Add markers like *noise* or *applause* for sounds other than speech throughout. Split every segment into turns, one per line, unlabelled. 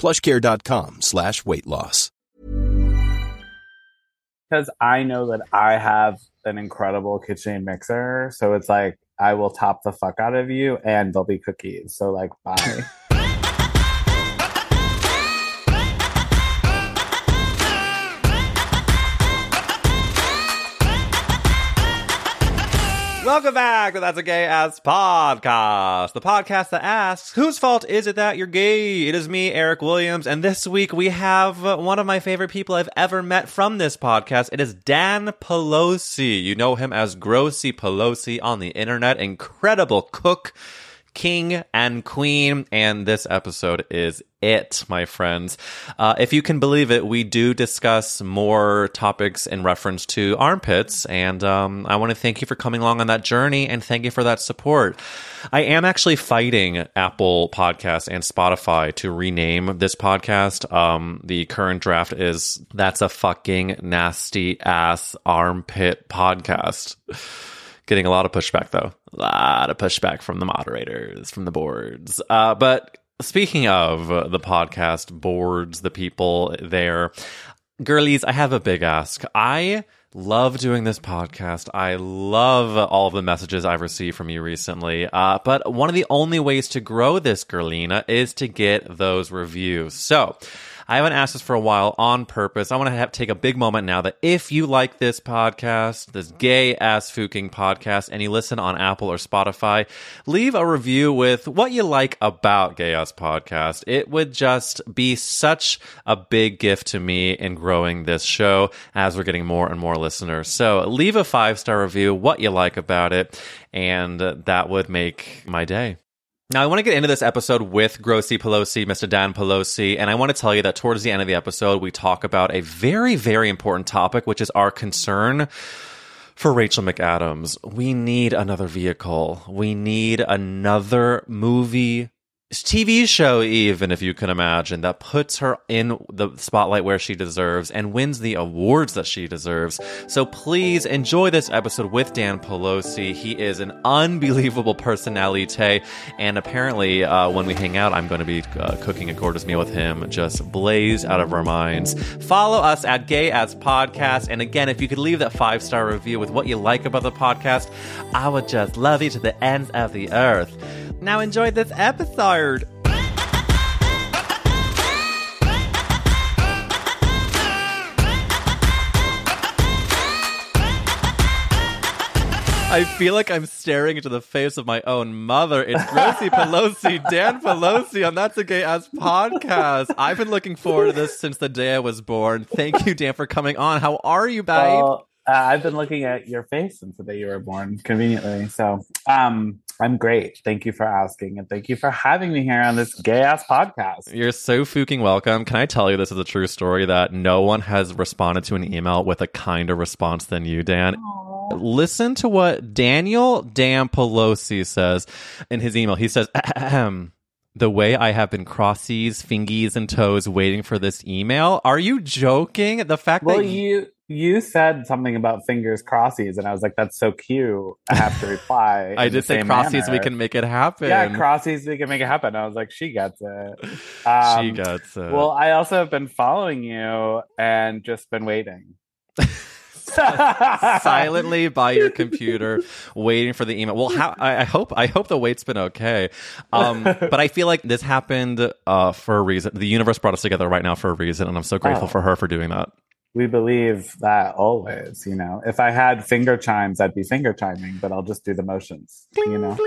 plushcare.com slash weight loss.
because I know that I have an incredible kitchen mixer. So it's like I will top the fuck out of you and there'll be cookies. So like bye. *laughs*
Welcome back to That's a Gay Ass Podcast, the podcast that asks, whose fault is it that you're gay? It is me, Eric Williams, and this week we have one of my favorite people I've ever met from this podcast. It is Dan Pelosi. You know him as Grossy Pelosi on the internet, incredible cook king and queen, and this episode is it, my friends. Uh, if you can believe it, we do discuss more topics in reference to armpits, and um, I want to thank you for coming along on that journey and thank you for that support. I am actually fighting Apple Podcasts and Spotify to rename this podcast. Um, the current draft is That's a Fucking Nasty Ass Armpit Podcast. *laughs* Getting a lot of pushback though. A lot of pushback from the moderators, from the boards. Uh, but speaking of the podcast boards, the people there, girlies, I have a big ask. I love doing this podcast. I love all of the messages I've received from you recently. Uh, but one of the only ways to grow this girlina is to get those reviews. So, I haven't asked this for a while on purpose. I want to have, take a big moment now that if you like this podcast, this gay ass fucking podcast, and you listen on Apple or Spotify, leave a review with what you like about gay ass podcast. It would just be such a big gift to me in growing this show as we're getting more and more listeners. So leave a five star review, what you like about it, and that would make my day. Now, I want to get into this episode with Grossy Pelosi, Mr. Dan Pelosi, and I want to tell you that towards the end of the episode, we talk about a very, very important topic, which is our concern for Rachel McAdams. We need another vehicle. We need another movie TV show, even if you can imagine, that puts her in the spotlight where she deserves and wins the awards that she deserves. So please enjoy this episode with Dan Pelosi. He is an unbelievable personality, and apparently, uh, when we hang out, I'm going to be uh, cooking a gorgeous meal with him, just blaze out of our minds. Follow us at Gay Ass Podcast, and again, if you could leave that five star review with what you like about the podcast, I would just love you to the ends of the earth. Now enjoy this episode. I feel like I'm staring into the face of my own mother. It's Grossy Pelosi, Dan Pelosi on That's a Gay Ass podcast. I've been looking forward to this since the day I was born. Thank you, Dan, for coming on. How are you, babe?
Well, uh, I've been looking at your face since the day you were born, conveniently. So um, I'm great. Thank you for asking, and thank you for having me here on this gay ass podcast.
You're so fucking welcome. Can I tell you this is a true story that no one has responded to an email with a kinder response than you, Dan? Listen to what Daniel Dan Pelosi says in his email. He says, Ahem. The way I have been crossies, fingies, and toes waiting for this email. Are you joking? The fact
Well,
that
you you said something about fingers crossies, and I was like, "That's so cute." I have to reply. *laughs*
I did say crossies, we can make it happen.
Yeah, crossies, we can make it happen. I was like, "She gets it." Um,
she gets it.
Well, I also have been following you and just been waiting. *laughs*
silently by your computer waiting for the email. Well, how, I, I hope I hope the wait's been okay. Um, but I feel like this happened uh, for a reason. The universe brought us together right now for a reason, and I'm so grateful
Oh.
for her for doing that.
We believe that always, you know. If I had finger chimes, I'd be finger chiming, but I'll just do the motions, you know.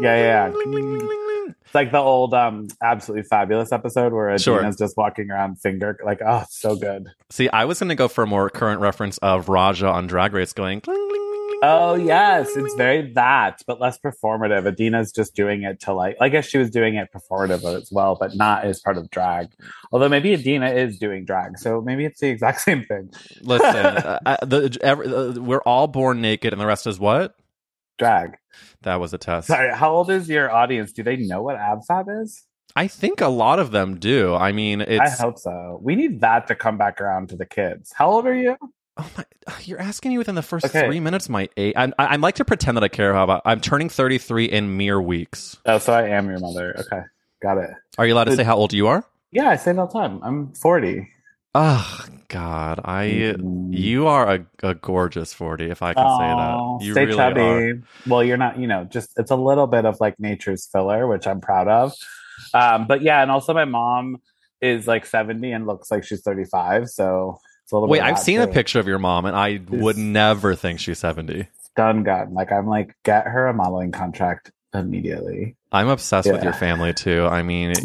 Yeah, yeah, yeah. It's like the old um absolutely fabulous episode where Edina's
Sure.
just walking around finger like oh so good.
See, I was going to go for a more current reference of Raja on Drag Race going. "Cling, cling, cling, cling,
Oh yes, it's very that, but less performative. Edina's just doing it to like I guess she was doing it performative as well, but not as part of drag. Although maybe Adina is doing drag, so maybe it's the exact *laughs* same thing.
Listen, *laughs* uh, the, every, uh, we're all born naked, and the rest is what?
Drag.
That was a test.
Sorry, how old is your audience? Do they know what AbFab is?
I think a lot of them do. I mean, it's.
I hope so. We need that to come back around to the kids. How old are you?
Oh my! *sighs* You're asking me within the first
Okay.
three minutes, my eight. I, I, I like to pretend that I care about. I'm turning 33 in mere weeks.
Oh, so I am your mother. Okay, got it.
Are you allowed to say how old you are?
Yeah, I say it all the time. I'm 40.
Oh God, I.
Mm.
You are a, a gorgeous 40, if I can
Oh,
say that. You
stay
really
chubby.
are.
Well, you're not, you know, just it's a little bit of like nature's filler, which I'm proud of. Um, but yeah, and also my mom is like 70 and looks like she's 35. So it's a little
Wait, I've seen a picture of your mom, and I would never think she's 70.
Done gun. Like I'm like, get her a modeling contract immediately.
I'm obsessed with your family too. I mean,
Aw.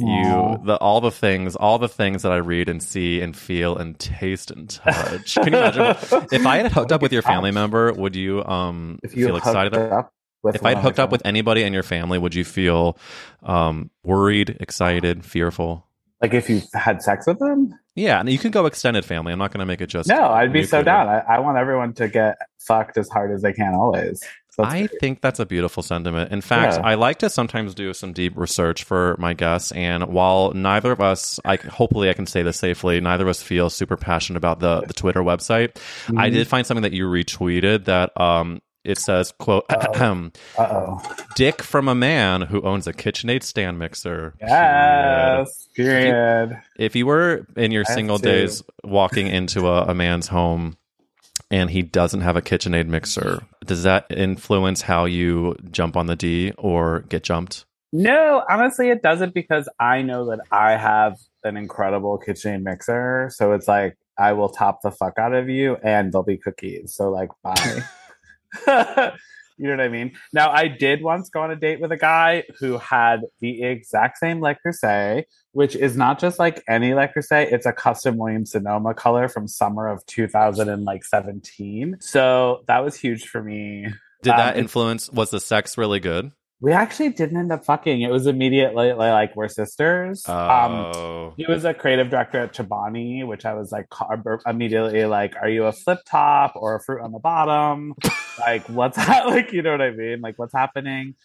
you the all the things, all the things that I read and see and feel and taste and touch. Can you imagine *laughs* if I had hooked up with your family member? Would you um
If you
feel excited?
up
If I'd hooked up with anybody in your family, would you feel um worried, excited, fearful?
like if you had sex with them,
Yeah, and you can go extended family. I'm not going to make it just
no, I'd be so down. I, I want everyone to get fucked as hard as they can always. So
I
great.
think that's a beautiful sentiment. In fact,
Yeah.
I like to sometimes do some deep research for my guests, and while neither of us, I hopefully I can say this safely, neither of us feel super passionate about the the Twitter website. I
Mhm.
did find something that you retweeted that um it says quote
Uh oh. *clears throat*
dick from a man who owns a KitchenAid stand mixer.
Yes. Period.
If you were in your
I
single days walking into a, a man's home and he doesn't have a KitchenAid mixer, does that influence how you jump on the D or get jumped?
No, honestly, it doesn't because I know that I have an incredible KitchenAid mixer. So it's like I will top the fuck out of you, and there'll be cookies. So like, bye. *laughs* *laughs* you know what I mean? Now, I did once go on a date with a guy who had the exact same Le Creuset, which is not just like any Le Creuset; it's a custom Williams Sonoma color from summer of 2017. So that was huge for me.
Did
Um,
that influence? Was the sex really good?
We actually didn't end up fucking. It was immediately like we're sisters. Um,
Oh,
he was a creative director at Chobani, which I was like immediately like, are you a flip top or a fruit on the bottom? *laughs* like, what's that? *laughs* Like, you know what I mean? Like, what's happening?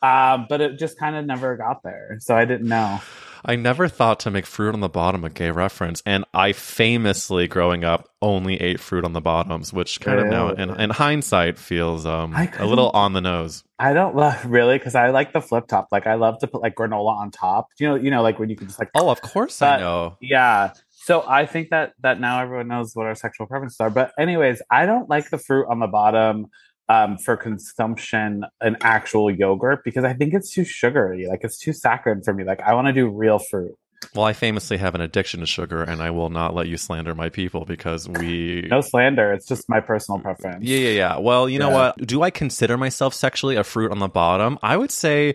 Um, but it just kind of never got there, so I didn't know.
I never thought to make fruit on the bottom a gay reference, and I famously, growing up, only ate fruit on the bottoms, which kind of now, in, in hindsight, feels um, a little on the nose.
I don't love *laughs* really because I like the flip top. Like, I love to put like granola on top. You know, you know, like when you can just like
Oh, of course I know.
Yeah. So I think that that now everyone knows what our sexual preferences are. But anyways, I don't like the fruit on the bottom um, for consumption an actual yogurt because I think it's too sugary. Like it's too saccharine for me. Like I want to do real fruit.
Well, I famously have an addiction to sugar, and I will not let you slander my people because we.
No slander. It's just my personal preference.
Yeah, yeah, yeah. Well, you know what? Do I consider myself sexually a fruit on the bottom? I would say.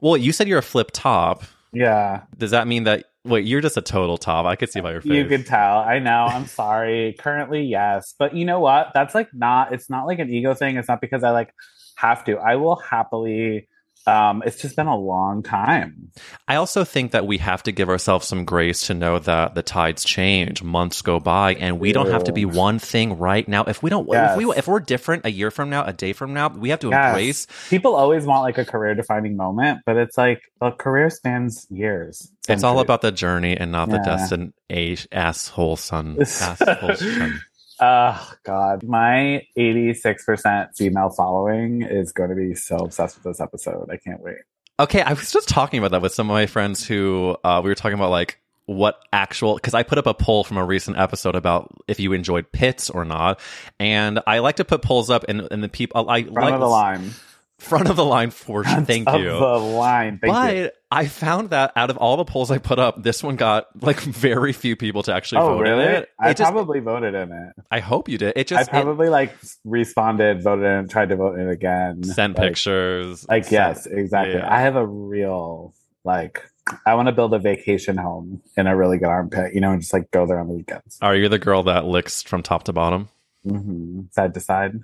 Well, you said you're a flip top.
Yeah.
Does that mean that? Wait, you're just a total top. I could see by your face.
You could tell. I know. I'm *laughs* sorry. Currently, yes. But you know what? That's like not, it's not like an ego thing. It's not because I like have to. I will happily. Um, it's just been a long time.
I also think that we have to give ourselves some grace to know that the tides change, months go by, and we don't have to be one thing right now. If we don't,
Yes.
if we if we're different a year from now, a day from now, we have to
Yes.
embrace.
People always want like a career defining moment, but it's like a career spans years.
It's all about the journey and not the
Yeah.
destined a- asshole son. asshole son.
Oh God, my eighty-six percent female following is going to be so obsessed with this episode. I can't wait.
Okay, I was just talking about that with some of my friends who uh, we were talking about like what actual because I put up a poll from a recent episode about if you enjoyed pits or not, and I like to put polls up and and the people I
Front
like
the line.
Front of the line for sure. Thank
of
you.
the line. Thank
but
you.
I found that out of all the polls I put up, this one got like very few people to actually
Oh
vote in
really?
it.
I
just-
probably voted in it.
I hope you did. It
I
just it
probably like responded, voted in, tried to vote in again.
sent
like,
pictures.
Like yes, exactly.
yeah.
I have a real like. I want to build a vacation home in a really good armpit, you know, and just like go there on the weekends.
Are you the girl that licks from top to bottom?
hmm Side to side.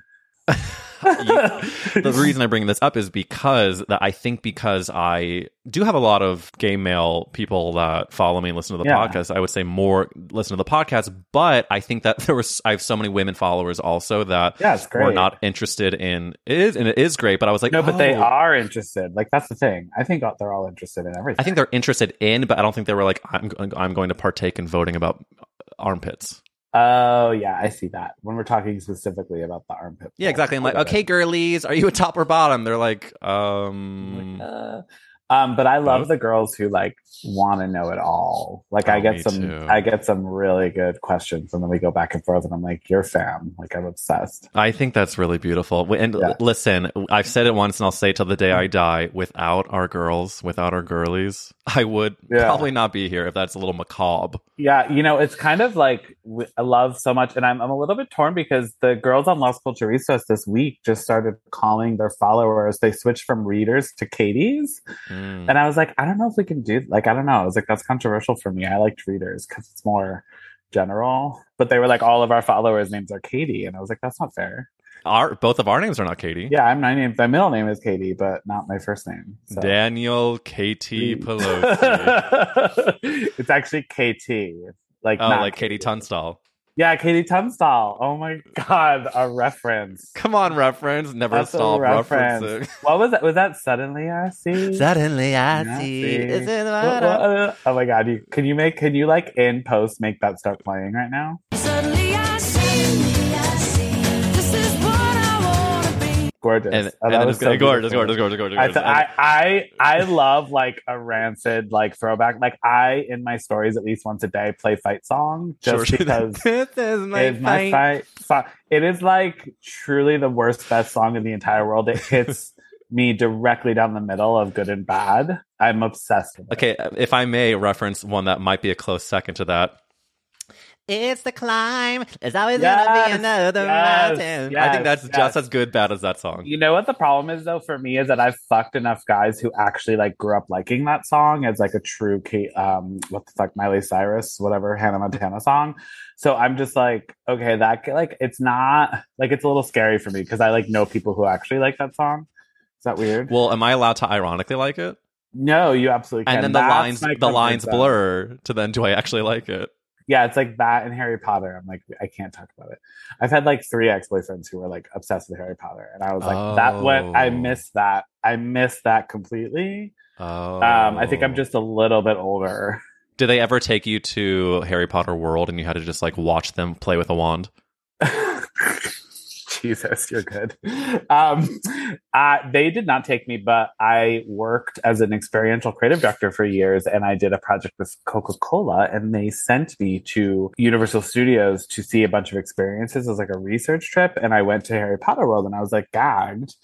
*laughs*
the reason I bring this up is because that I think because I do have a lot of gay male people that follow me and listen to the
Yeah.
podcast. I would say more listen to the podcast, but I think that *laughs* there was I have so many women followers also that
Yeah,
were not interested in it is and it is great. But I was like,
no, but they
oh.
are interested. Like that's the thing. I think they're all interested in everything.
I think they're interested in, but I don't think they were like, I'm I'm going to partake in voting about armpits.
Oh yeah, I see that. When we're talking specifically about the armpit.
Yeah, exactly. I'm like,
I get it.
okay, girlies, are you a top or bottom? They're like, um,
Uh, um, but I love
Both?
the girls who like want to know it all. Like
Oh,
I get some,
too.
I get some really good questions, and then we go back and forth, and I'm like, "You're fam." Like I'm obsessed.
I think that's really beautiful. And
Yeah.
listen, I've said it once and I'll say it till the day I die. Without our girls, without our girlies, I would
Yeah.
probably not be here if that's a little macabre.
Yeah, you know, it's kind of like I love so much, and I'm I'm a little bit torn because the girls on Los Culturistas this week just started calling their followers. They switched from readers to Katie's,
Mm.
and I was like, I don't know if we can do like I don't know. I was like, that's controversial for me. I liked readers because it's more general, but they were like, all of our followers' names are Katie, and I was like, that's not fair.
Our both of our names are not Katie.
Yeah, I'm my name. My middle name is Katie, but not my first name. So.
Daniel KT Pelosi. *laughs*
it's actually KT. Like
oh,
not
like KT Tunstall.
Yeah, KT Tunstall. Oh my god, a reference. *laughs*
Come on, reference. Never
That's a
stop
reference.
referencing. *laughs*
What was that? Was that suddenly I see?
Suddenly I
I
see.
see.
Is it
What- what- oh my god! You, can you make? Can you like in post make that start playing right now?
Suddenly I see,
Gorgeous.
And,
Oh,
and
that was so
gorgeous, gorgeous, gorgeous, gorgeous,
I, th- I I I love like a rancid like throwback. Like I in my stories at least once a day play fight song just
Sure. *laughs*
because
this is my,
it's my
fight.
fight song. It is like truly the worst best song in the entire world. It hits *laughs* me directly down the middle of good and bad. I'm obsessed with it.
Okay, if I may reference one that might be a close second to that. It's the climb. There's always
Yes,
gonna be another
yes,
mountain. I think that's
yes.
just as good bad as that song.
You know what the problem is though for me is that I've fucked enough guys who actually like grew up liking that song as like a true Kate um what the fuck Miley Cyrus whatever Hannah Montana song. So I'm just like okay that like it's not like it's a little scary for me because I like know people who actually like that song. Is that weird?
Well, am I allowed to ironically like it?
no, you absolutely can.
And then the
That's
lines the lines blur to then do I actually like it?
Yeah, it's like that and Harry Potter. I'm like, I can't talk about it. I've had like three ex boyfriends who were like obsessed with Harry Potter, and I was like, that went. I
Oh.
missed that. I missed that completely.
Oh.
Um, I think I'm just a little bit older.
Did they ever take you to Harry Potter World and you had to just like watch them play with a wand? *laughs*
Jesus, you're good. Um, uh, they did not take me, but I worked as an experiential creative director for years, and I did a project with Coca Cola, and they sent me to Universal Studios to see a bunch of experiences as like a research trip, and I went to Harry Potter World, and I was like gagged.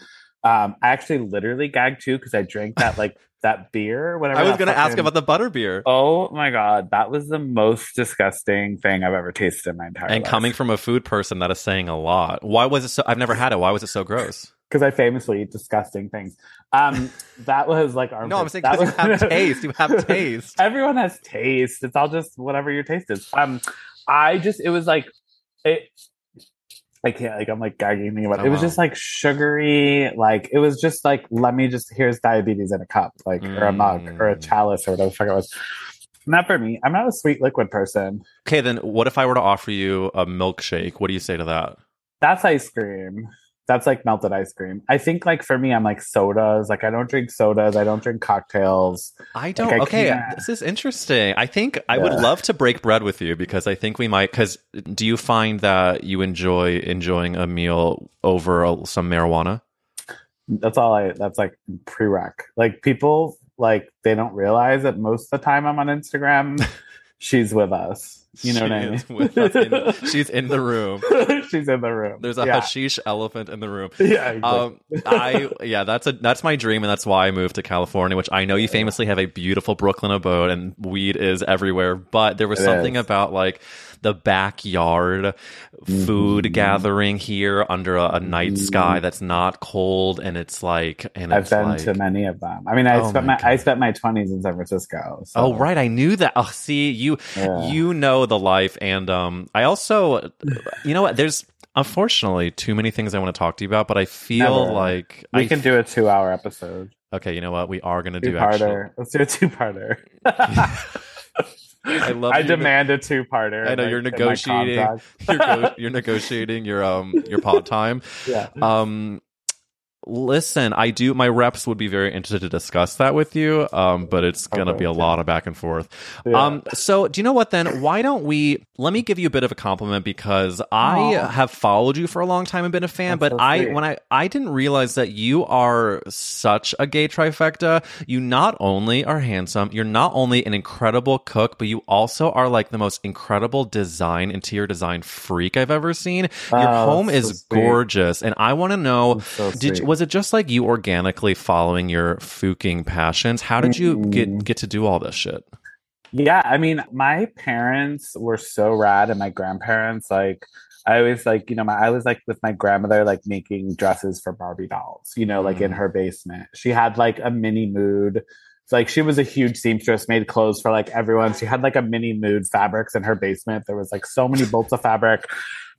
Um, I actually literally gagged too because I drank that like that beer. Whatever.
I was going to ask about the butter beer.
Oh my god, that was the most disgusting thing I've ever tasted in my entire life.
and
life.
coming from a food person, that is saying a lot. Why was it so? I've never had it. Why was it so gross?
because I famously eat disgusting things. Um, *laughs* that was like our.
No, I'm saying
that
because you
was-
have *laughs* taste. You have *laughs* taste.
Everyone has taste. It's all just whatever your taste is. Um, I just it was like it. I can't like I'm like gagging thinking about it.
Oh,
it was
wow.
just like sugary, like it was just like let me just here's diabetes in a cup, like or a mug or a
Mm.
chalice or whatever the fuck it was. Not for me. I'm not a sweet liquid person.
Okay, then what if I were to offer you a milkshake? What do you say to that?
That's ice cream. That's like melted ice cream. I think like for me, I'm like sodas. Like I don't drink sodas. I don't drink cocktails.
I don't.
I
okay,
can't.
this is interesting. I think I would love to break bread with you because I think we might. Because do you find that you enjoy enjoying a meal over a, some marijuana?
That's all I. That's like prereq. Like people like they don't realize that most of the time I'm on Instagram *laughs* she's with us. *laughs* You know
She
what I mean?
in- *laughs* she's in the room.
she's in the room.
There's a
yeah.
hashish elephant in the room. *laughs*
Yeah, exactly.
Um, I yeah, that's a that's my dream, and that's why I moved to California. Which I know you famously have a beautiful Brooklyn abode, and weed is everywhere. But there was
It
something
is.
about like the backyard food
Mm-hmm.
gathering here under a, a night sky that's not cold, and it's like and
I've been
like,
to many of them. I mean, I
Oh
spent
my
my, I spent my twenties in San Francisco. So.
Oh right, I knew that. Oh, see, you
Yeah.
you know the life, and um, I also, you know what? There's unfortunately too many things I want to talk to you about, but I feel
Never.
like
we
I
can do a two-hour episode.
Okay, you know what? We are gonna do actually.
Let's do a two-parter. *laughs*
I love.
I demand a two-parter.
I know
like,
you're negotiating. You're, go- *laughs* you're negotiating your um your pod time.
Yeah.
Um, listen, I do. My reps would be very interested to discuss that with you. Um, but it's gonna be a
Okay.
lot of back and forth.
Yeah.
Um, so do you know what? Then why don't we? Let me give you a bit of a compliment because I
Aw.
have followed you for a long time and been a fan.
That's
but
so
I when I I didn't realize that you are such a gay trifecta. You not only are handsome, you're not only an incredible cook, but you also are like the most incredible design interior design freak I've ever seen. Your home is
so
gorgeous, and I want to know.
So
Did
sweet.
Was it just like you organically following your fuking passions? How did you
Mm.
get get to do all this shit?
Yeah, I mean, my parents were so rad, and my grandparents, like, I always like, you know, my I was like with my grandmother, like making dresses for Barbie dolls, you know, like in
Mm.
her basement. She had like a mini mood. It's like she was a huge seamstress, made clothes for like everyone. She had like a mini mood fabrics in her basement. There was like so many bolts of fabric.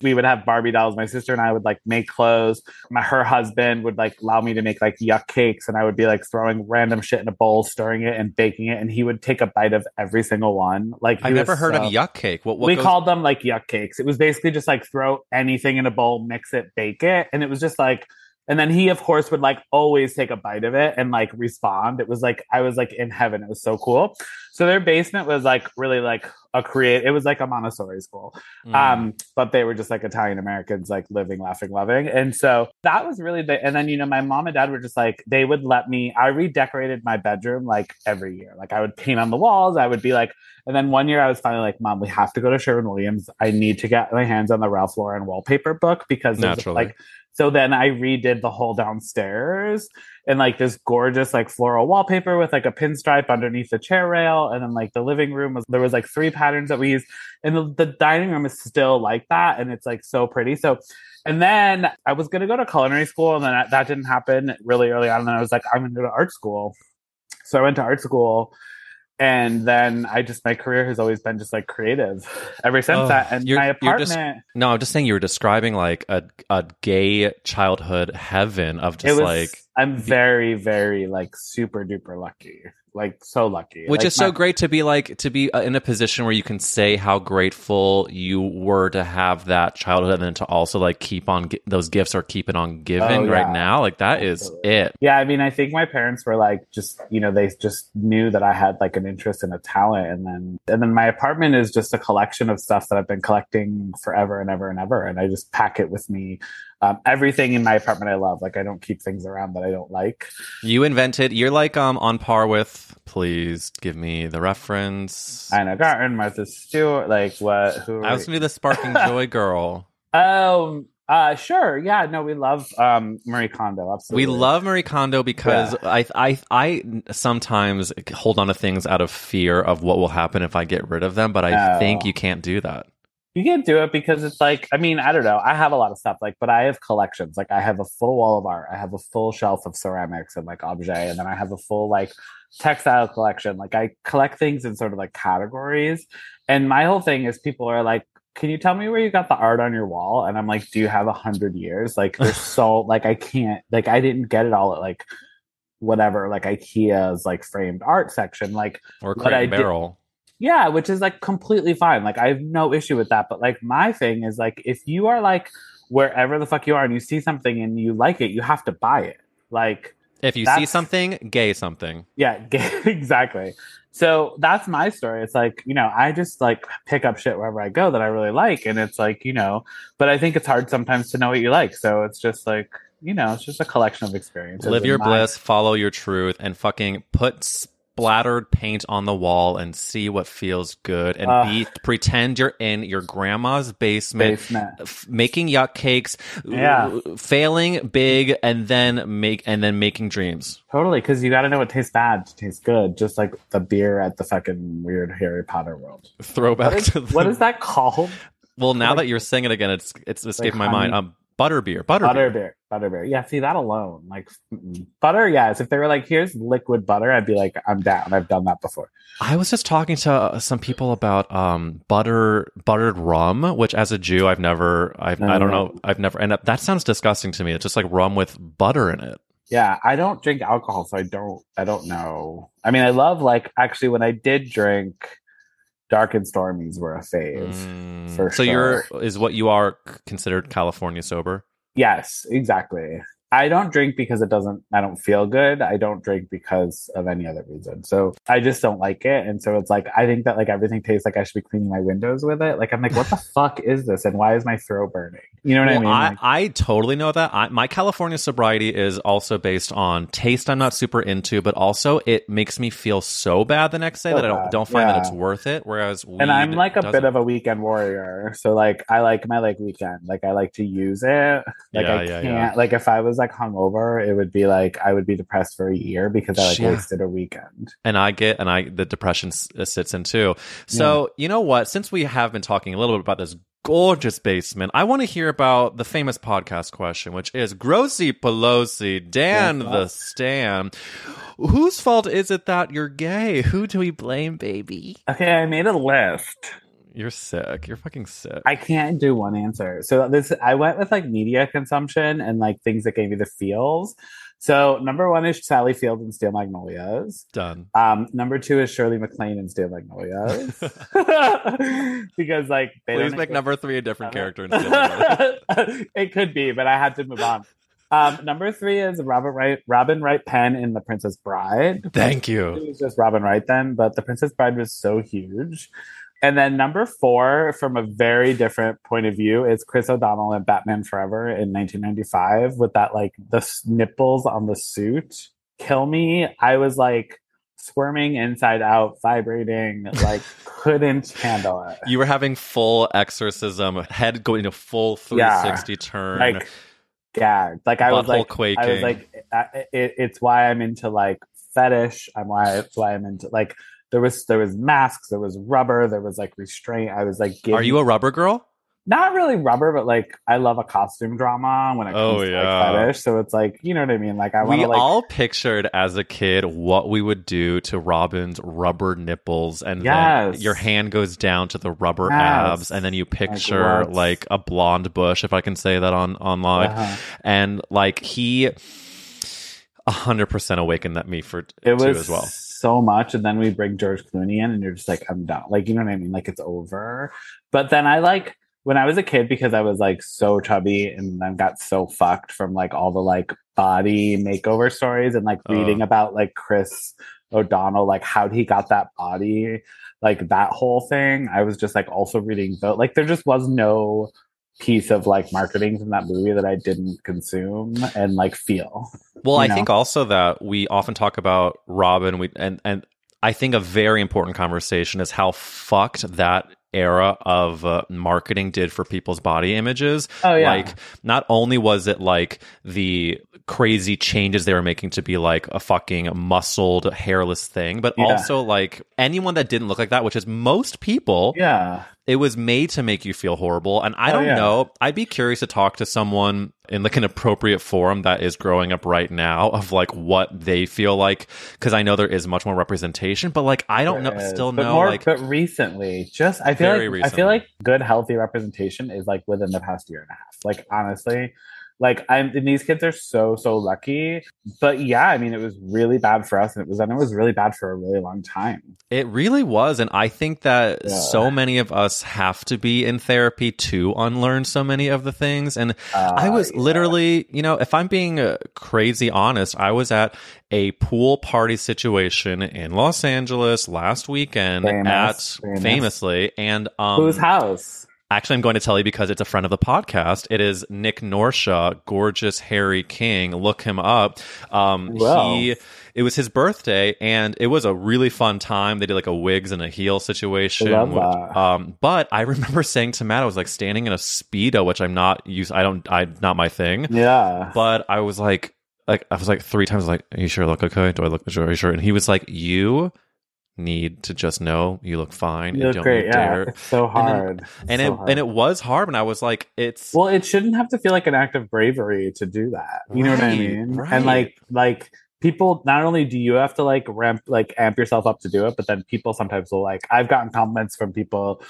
We would have Barbie dolls. My sister and I would like make clothes. My her husband would like allow me to make like yuck cakes, and I would be like throwing random shit in a bowl, stirring it and baking it, and he would take a bite of every single one. Like was
never heard
so-
of yuck cake. What, what
we
goes-
called them like yuck cakes. It was basically just like throw anything in a bowl, mix it, bake it, and it was just like. And then he, of course, would like always take a bite of it and like respond. It was like I was like in heaven. It was so cool. So their basement was like really like a create. It was like a Montessori school.
Mm.
Um, but they were just like Italian Americans, like living, laughing, loving. And so that was really the, and then, you know, my mom and dad were just like, they would let me, I redecorated my bedroom like every year. Like I would paint on the walls. I would be like, and then one year I was finally like, mom, we have to go to Sherwin Williams. I need to get my hands on the Ralph Lauren wallpaper book because like, so then I redid the whole downstairs and like this gorgeous like floral wallpaper with like a pinstripe underneath the chair rail. And then like the living room was there was like three patterns that we used. And the, the dining room is still like that. And it's like so pretty. So and then I was gonna go to culinary school and then that, that didn't happen really early on. And then I was like, I'm gonna go to art school. So I went to art school and then I just my career has always been just like creative ever since
Oh,
that. And
you're-
my
you're just-
apartment
No, I'm just saying you were describing like a a gay childhood heaven of just
was
like
I'm very, very like super duper lucky. Like so lucky.
which
Like,
is so
my-
great to be like to be uh, in a position where you can say how grateful you were to have that childhood and then to also like keep on gi- those gifts or keep it on giving
Oh,
right now like that is
Absolutely.
it
Yeah, I mean, I think my parents were like, just you know, they just knew that I had like an interest and a talent, and then and then my apartment is just a collection of stuff that I've been collecting forever and ever and ever, and I just pack it with me. Um, everything in my apartment I love. Like I don't keep things around that I don't like.
you invented you're like um on par with please give me the reference
Ina Garten, Martha Stewart, like what? Who?
I was gonna be the sparking *laughs* joy girl
Um. Uh. Sure. Yeah. No. We love um Marie Kondo. Absolutely.
We love Marie Kondo because I, I I sometimes hold on to things out of fear of what will happen if I get rid of them, but I think you can't do that.
You can't do it because it's like, I mean, I don't know. I have a lot of stuff, like, but I have collections. Like, I have a full wall of art. I have a full shelf of ceramics and like objet, and then I have a full like textile collection. Like, I collect things in sort of like categories. And my whole thing is, people are like, "Can you tell me where you got the art on your wall?" And I'm like, "Do you have a hundred years?" Like, there's *laughs* so like I can't like I didn't get it all at like whatever like IKEA's like framed art section. Like
Or crate and
did-
barrel.
Yeah, which is like completely fine. Like I have no issue with that. But like my thing is like if you are like wherever the fuck you are and you see something and you like it, you have to buy it. Like
If you see something, gay something.
yeah, *laughs* exactly. So that's my story. It's like, you know, I just like pick up shit wherever I go that I really like. And it's like, you know, but I think it's hard sometimes to know what you like. So it's just like, you know, it's just a collection of experiences.
Live your bliss, follow your truth, and fucking put splattered paint on the wall and see what feels good and
Ugh.
be pretend you're in your grandma's basement,
Basement.
f- making yuck cakes,
Yeah.
uh, failing big, and then make and then making dreams.
Totally, because you got to know what tastes bad to taste good, just like the beer at the fucking weird Harry Potter world.
Throwback
What is,
to the,
what is that called?
Well, now
like-
that you're saying it again, it's it's escaping my
honey-
mind. Um, butterbeer, butterbeer.
Butterbeer. Butterbeer. Yeah, see that alone. Like butter, yes. If they were like, here's liquid butter, I'd be like, I'm down. I've done that before.
I was just talking to uh, some people about um butter buttered rum, which as a Jew I've never I've I don't know I've never and that sounds disgusting to me. It's just like rum with butter in it.
Yeah, I don't drink alcohol, so I don't I don't know. I mean, I love like actually when I did drink Dark and Stormies were a fave.
Mm.
For
so you're is what you are considered California sober?
Yes, exactly. I don't drink because it doesn't I don't feel good. I don't drink because of any other reason. So I just don't like it. And so it's like I think that like everything tastes like I should be cleaning my windows with it. Like I'm like, what the *laughs* fuck is this? And why is my throat burning? You know what I mean?
I,
Like,
I totally know that. I, my California sobriety is also based on taste. I'm not super into, but also it makes me feel so bad the next day
So
that I don't, don't find that it's worth it. Whereas
and I'm like a
doesn't.
bit of a weekend warrior. So like I like my like weekend. Like I like to use it. Like
Yeah,
I
yeah,
can't
yeah.
like if I was like hungover, it would be like I would be depressed for a year because I like
Yeah.
wasted a weekend.
and I get and I the depression s- uh, sits in too. So you know what? Since we have been talking a little bit about this gorgeous basement, I want to hear about the famous podcast question, which is Grossy Pelosi, Dan
Yes,
the
yes.
Stan. Whose fault is it that you're gay? Who do we blame, baby?
Okay, I made a list.
You're sick. You're fucking sick.
I can't do one answer. So this I went with like media consumption and like things that gave me the feels. So number one is Sally Field and Steel Magnolias.
Done.
Um, number two is Shirley MacLaine and Steel Magnolias. *laughs* because like they
Please make number three a different *laughs* character *laughs*
it could be, but I had to move on. Um, number three is Robert Wright, Robin Wright Penn in The Princess Bride.
Thank you.
It was just Robin Wright then, but The Princess Bride was so huge. And then number four, from a very different point of view, is Chris O'Donnell in Batman Forever in 1995 with that like the nipples on the suit. Kill me. I was like squirming inside out, vibrating, like *laughs* couldn't handle it.
You were having full exorcism, head going to full 360 turn.
Like gagged. Like I was like,
quaking.
I was like, I- it, it's why I'm into like fetish. I'm why why I'm into like there was there was masks, there was rubber, there was like restraint. I was like,
Are you a rubber girl?
not really rubber, but like I love a costume drama when it comes
Oh,
to
yeah.
like fetish. So it's like you know what I mean. Like I want
we
like
all pictured as a kid what we would do to Robin's rubber nipples, and
Yes.
then your hand goes down to the rubber
Yes.
abs, and then you picture
what?
like, a blonde bush, if I can say that on online,
Uh-huh.
and like he. hundred percent awakened that me for
it was
as well.
So much and then we bring george clooney in and you're just like i'm done. Like you know what i mean? Like it's over. But then i like when i was a kid because i was like so chubby and then got so fucked from like all the like body makeover stories and like
Uh.
reading about like chris o'donnell like how he got that body like that whole thing i was just like also reading but like there just was no piece of like marketing from that movie that i didn't consume and like feel
Well, I
know?
think also that we often talk about Robin. We and and I think a very important conversation is how fucked that era of uh, marketing did for people's body images.
Oh, yeah.
Like, not only was it like the crazy changes they were making to be like a fucking muscled, hairless thing, but
Yeah.
also like anyone that didn't look like that, which is most people,
yeah
it was made to make you feel horrible. And I
Oh,
don't
yeah.
know. I'd be curious to talk to someone in like an appropriate forum that is growing up right now of like what they feel like. Cause I know there is much more representation, but like I don't
There
know,
is.
still
but
know
more,
like
but recently, just I feel like I feel like good healthy representation is like within the past year and a half. Like honestly, like I'm and these kids are so so lucky. But yeah, I mean, it was really bad for us, and it was and it was really bad for a really long time.
it really was. And I think that
Yeah.
so many of us have to be in therapy to unlearn so many of the things. And I
Uh,
was
yeah.
literally, you know, if I'm being uh, crazy honest, I was at a pool party situation in Los Angeles last weekend
Famous,
at
famous.
famously, and um,
whose house?
Actually, I'm going to tell you because it's a friend of the podcast. It is Nick Norsha, gorgeous Harry King. Look him up. Um,
Wow.
He it was his birthday, and it was a really fun time. They did like a wigs and a heel situation.
Love
which-
that.
um, but I remember saying to Matt, I was like standing in a speedo, which I'm not used. I don't. I not my thing.
Yeah.
But I was like, like I was like three times like, "Are you sure I look okay? Do I look sure? Are you sure?" And he was like, "You need to just know you look fine.
You
and
look
don't
great. Yeah.
dare."
It's so
And then-
hard.
And
So
it
hard.
and it was hard, and I was like, "It's
Well, it shouldn't have to feel like an act of bravery to do that. You know what I mean?
right.
And like like people not only do you have to like ramp like amp yourself up to do it, but then people sometimes will like I've gotten compliments from people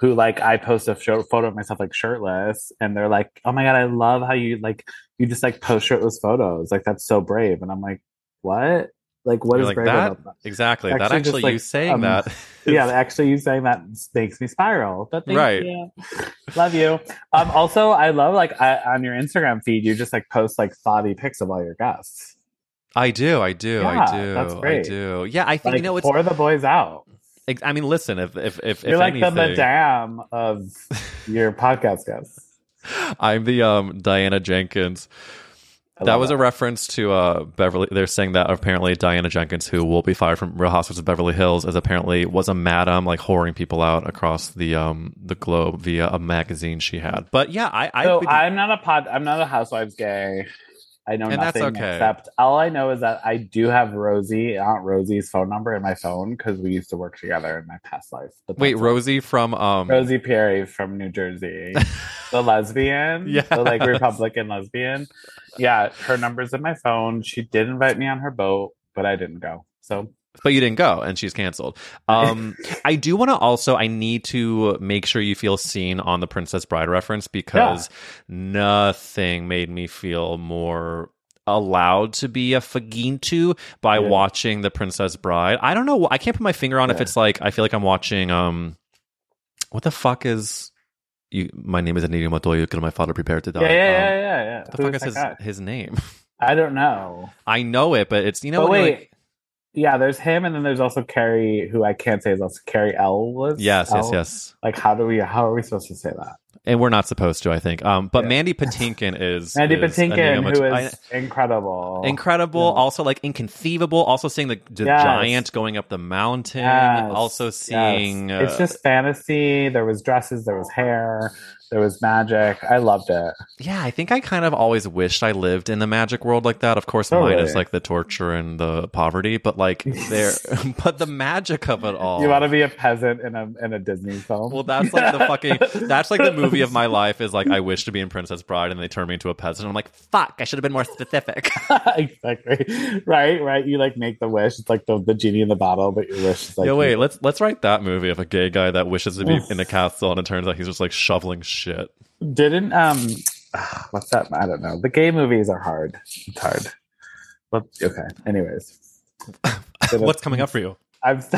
who like I post a show, photo of myself like shirtless and they're like, "Oh my god, I love how you like you just like post shirtless photos. Like that's so brave." And I'm like, "What? Like what
You're
is
like that?
about that?"
exactly that.
Actually,
Actually,
like,
you saying
um,
that, *laughs*
yeah, actually, you saying that makes me spiral. But thank
Right.
you. love you. Um, also, I love like I, on your Instagram feed, you just like post like thoughty pics of all your guests.
I do, I do, I do,
that's
I
great.
do. Yeah, I think
Like
you know it's.
pour the boys out.
I mean, listen, if if if,
You're
if
like the
anything,
madame of *laughs* your podcast guests.
I'm the um Diana Jenkins. That was
it.
a reference to uh Beverly. They're saying that apparently Diana Jenkins, who will be fired from Real Housewives of Beverly Hills, as apparently was a madam, like whoring people out across the um the globe via a magazine she had. But yeah, I I
So I'm not a pod. I'm not a housewives gay. I know
And
nothing
okay.
except all I know is that I do have Rosie, Aunt Rosie's phone number in my phone because we used to work together in my past life. But
wait. Rosie from um
Rosie Pierri from New Jersey, *laughs* the lesbian,
yeah,
the like Republican lesbian. Yeah, her number's in my phone. She did invite me on her boat, but I didn't go. So
but you didn't go and she's canceled *laughs* um i do want to also i need to make sure you feel seen on the princess bride reference because nothing made me feel more allowed to be a fagintu by
Yeah.
watching the princess bride i don't know i can't put my finger on if it's like i feel like i'm watching um what the fuck is you my name is Inigo Montoya because my father prepared to die
yeah, yeah,
Um,
yeah, yeah, yeah.
what the
Who
fuck
is
is his,
guy?
his name *laughs*
I don't know.
i know it but it's you know
but wait,
like-
yeah, there's him, and then there's also Cary, who I can't say is also Cary Elwes.
yes yes yes
Like, how do we? How are we supposed to say that?
And we're not supposed to, I think. Um, but
Yeah.
Mandy *laughs* Patinkin is
Mandy
is
Patinkin, who
I-
incredible,
incredible.
Yeah.
Also, like inconceivable. Also, seeing the, the
Yes.
giant going up the mountain.
Yes,
Also,
yes.
seeing uh,
it's just fantasy. There was dresses, there was hair, there was magic. I loved it.
yeah. I think I kind of always wished I lived in the magic world like that. Of course,
Totally.
minus like the torture and the poverty, but like there, *laughs* *laughs* but the magic of it all.
You want to be a peasant in a in a Disney film?
Well, that's like the fucking. That's like the movie of my life. Is like I wish to be in Princess Bride, and they turn me into a peasant. I'm like, fuck. I should have been more specific. *laughs*
exactly. Right, right. You like make the wish. It's like the, the genie in the bottle, but your wish is like
yeah, wait. Let's let's write that movie of a gay guy that wishes to be in a castle, and it turns out he's just like shoveling shit.
Didn't um, *sighs* what's that? I don't know. The gay movies are hard. It's hard. But okay. Anyways, *laughs*
What's coming up for you?
I'm. *laughs*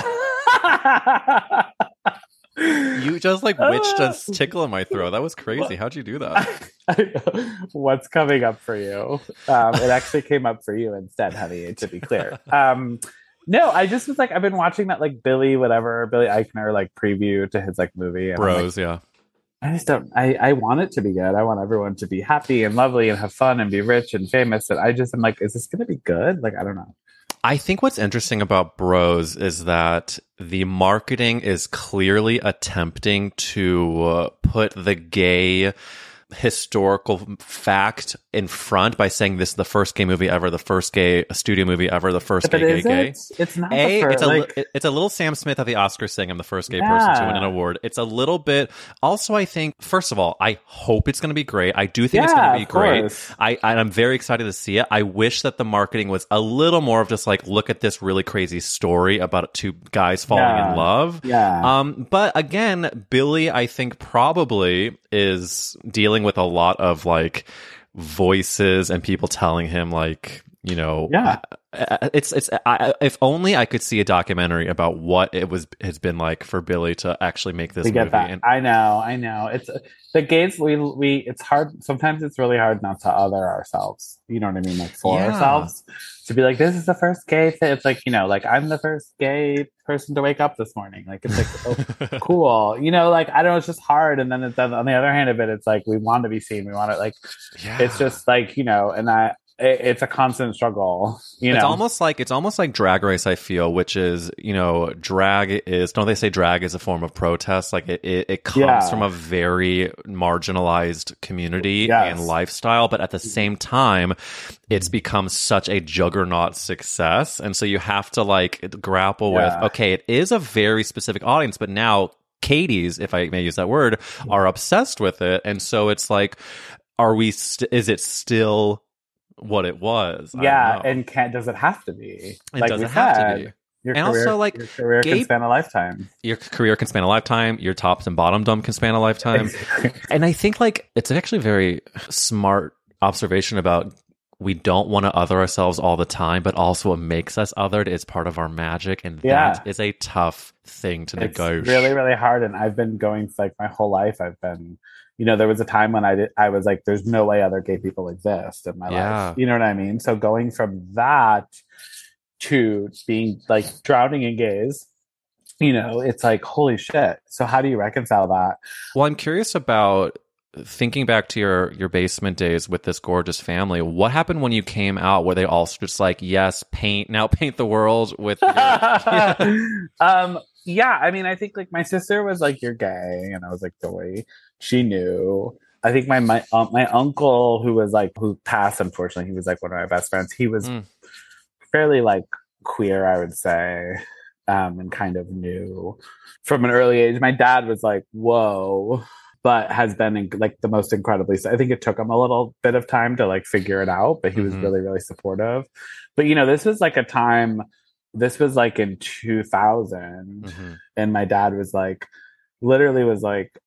You just like witched a *laughs* tickle in my throat. That was crazy. How'd you do that? *laughs*
What's coming up for you? Um, it actually came up for you instead, honey. To be clear, *laughs* um, no, I just was like, I've been watching that like Billy, whatever Billy Eichner like preview to his like movie, and I'm like,
Bros, yeah.
I just don't. I I want it to be good. I want everyone to be happy and lovely and have fun and be rich and famous. And I just am like, is this going to be good? Like, I don't know.
I think what's interesting about Bros is that the marketing is clearly attempting to uh, put the gay historical fact in front by saying this is the first gay movie ever, the first gay studio movie ever, the first
But
gay, gay, gay.
it? It's not.
A,
the fir-
it's a
like,
li- it's a little Sam Smith at the Oscars saying I'm the first gay person to win an award. It's a little bit. Also, I think first of all, I hope it's going to be great. I do think it's going to be great. I I'm very excited to see it. I wish that the marketing was a little more of just like look at this really crazy story about two guys falling
Yeah.
in love.
yeah.
Um, but again, Billy, I think probably is dealing with a lot of like voices and people telling him like, you know,
Yeah.
It's it's I, if only I could see a documentary about what it was has been like for Billy to actually make this
get
movie.
that.
And
I know, I know. It's the gays. We we. It's hard. Sometimes it's really hard not to other ourselves. You know what I mean? Like for
Yeah.
ourselves to be like, this is the first gay thing. It's like you know, like I'm the first gay person to wake up this morning. Like it's like oh, *laughs* cool. You know, like I don't know. It's just hard. And then it's on the other hand of it, it's like we want to be seen. We want to like.
yeah.
It's just like you know, and I. It, it's a constant struggle. You know,
it's almost like it's almost like drag race. I feel, which is you know, drag is don't they say drag is a form of protest? Like it, it, it comes
Yeah.
from a very marginalized community
Yes.
and lifestyle, but at the mm-hmm. same time, it's mm-hmm. become such a juggernaut success, and so you have to like grapple
Yeah.
with okay, it is a very specific audience, but now. Katie's, if I may use that word, mm-hmm. are obsessed with it, and so it's like, are we? St- is it still what it was?
Yeah. And can does it have to be?
It
Like
doesn't have to be.
Your
And
career,
also, like,
your career
gay-
can span a lifetime.
Your career can span a lifetime. Your tops and bottom dumb can span a lifetime. and I think like it's actually a very smart observation about we don't want to other ourselves all the time, but also what makes us othered is part of our magic, and
Yeah.
that is a tough thing to
it's
negotiate.
really really hard and i've been going like my whole life i've been you know there was a time when i did i was like there's no way other gay people exist in my
Yeah.
life you know what i mean so going from that to being like drowning in gays you know it's like holy shit so how do you reconcile that
Well, I'm curious about thinking back to your your basement days with this gorgeous family. What happened when you came out? Were they all just like, yes, paint now, paint the world with *laughs* your,
um yeah i mean i think like my sister was like you're gay and i was like joy she knew i think my my, my uncle who was like who passed unfortunately he was like one of my best friends he was
Mm.
fairly like queer i would say um and kind of knew from an early age my dad was like whoa but has been in, like the most incredibly i think it took him a little bit of time to like figure it out but he was
Mhm.
really really supportive but you know this was like a time this was like in 2000
Mhm.
and my dad was like literally was like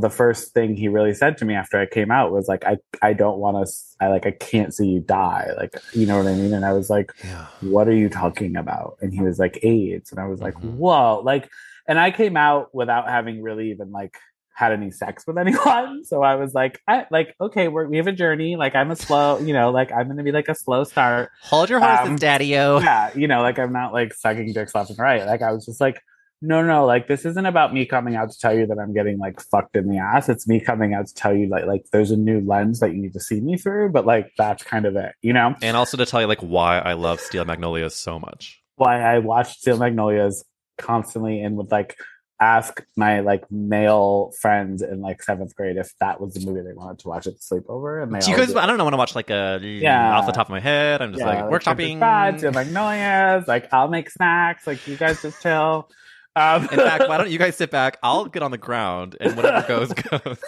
the first thing he really said to me after I came out was like I I don't want to I like I can't see you die like you know what I mean and I was like
yeah.
what are you talking about and he was like AIDS and I was like
Mhm.
whoa like and I came out without having really even like had any sex with *laughs* anyone so I was like I like okay we're, we have a journey like I'm a slow you know like I'm gonna be like a slow start
Hold your horses,
Um,
daddy-o.
yeah, you know, like I'm not like sucking dicks left and right. Like I was just like, no, no, like this isn't about me coming out to tell you that I'm getting like fucked in the ass. It's me coming out to tell you like like there's a new lens that you need to see me through. But like that's kind of it, you know.
And also to tell you like why I love Steel Magnolias so much.
Why I watch Steel Magnolias constantly and would like ask my like male friends in like seventh grade if that was the movie they wanted to watch at the sleepover. And they
Do you guys?
did.
I don't know. Want to watch like a
Yeah.
off the top of my head? I'm just like
Princess
workshopping.
Steel Magnolias, like I'll make snacks, like you guys just chill. Um,
In fact, why don't you guys sit *laughs* back? I'll get on the ground and whatever goes *laughs* goes.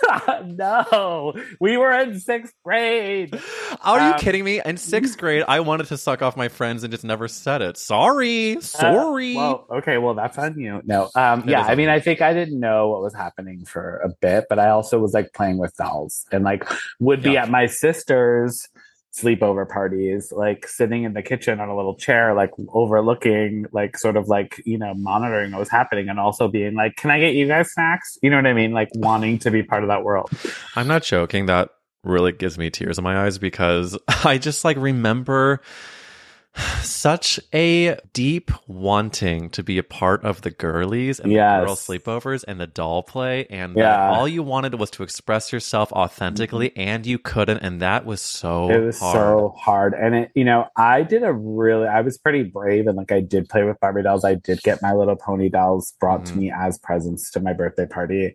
no, we were in sixth grade.
Are you
Um,
kidding me? In sixth grade, I wanted to suck off my friends and just never said it. Sorry, sorry.
Uh, well, okay, well that's on you. No, um, yeah, I mean,
me.
I think I didn't know what was happening for a bit, but I also was like playing with dolls and like would be
Yeah.
at my sister's sleepover parties, like sitting in the kitchen on a little chair, like overlooking, like sort of like you know monitoring what was happening, and also being like, "Can I get you guys snacks?" You know what I mean? Like wanting to be part of that world.
I'm not joking. That really gives me tears in my eyes because *laughs* I just like remember such a deep wanting to be a part of the girlies and
Yes.
the girl sleepovers and the doll play and
Yeah.
all you wanted was to express yourself authentically and you couldn't and that was so
it was
hard.
so hard and it you know i did a really i was pretty brave and like i did play with barbie dolls i did get my little pony dolls brought to
Mhm.
me as presents to my birthday party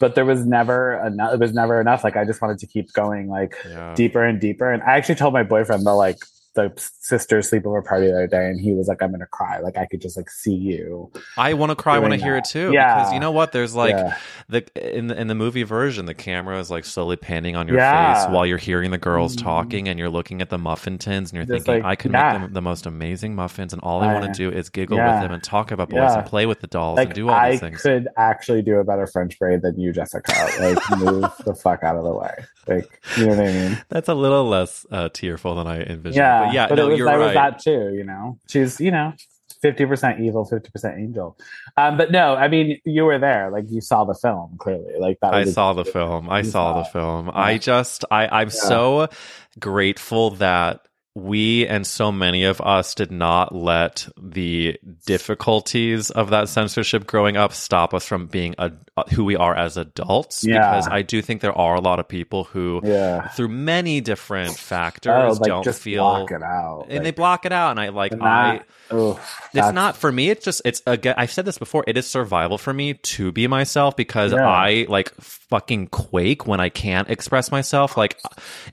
but there was never enough it was never enough like i just wanted to keep going like
yeah.
deeper and deeper and i actually told my boyfriend the like the sister sleepover party the other day and he was like i'm gonna cry like i could just like see you
I want to cry when I hear it too
Yeah.
because you know what there's like
Yeah.
the in the, in the movie version the camera is like slowly panning on your
Yeah.
face while you're hearing the girls
Mhm.
talking and you're looking at the muffin tins and you're
Just
thinking
like,
I could
yeah.
make them the most amazing muffins and all I
I-
want to do is giggle
yeah.
with them and talk about boys
Yeah.
and play with the dolls
like
and do all
I
these things.
I could actually do a better French braid than you, Jessica. Like *laughs* move the fuck out of the way. Like you know what I mean?
That's a little less uh, tearful than I envisioned.
Yeah,
Uh, yeah,
but
no,
it was,
you're
there was that too. You know, she's you know fifty percent evil, fifty percent angel. Um, but no, I mean, you were there. Like you saw the film clearly. Like that.
I saw the film. I saw
saw
the film.
Yeah.
I just I I'm
Yeah.
so grateful that we and so many of us did not let the difficulties of that censorship growing up stop us from being a, Uh, who we are as adults
Yeah.
because I do think there are a lot of people who
Yeah.
through many different oh, factors
Oh, like
don't feel
block it out.
and they block it out and I like
and
I
oof,
it's
that's-
not for me. It's just it's again. I've said this before. It is survival for me to be myself because
Yeah.
I like fucking quake when I can't express myself. Like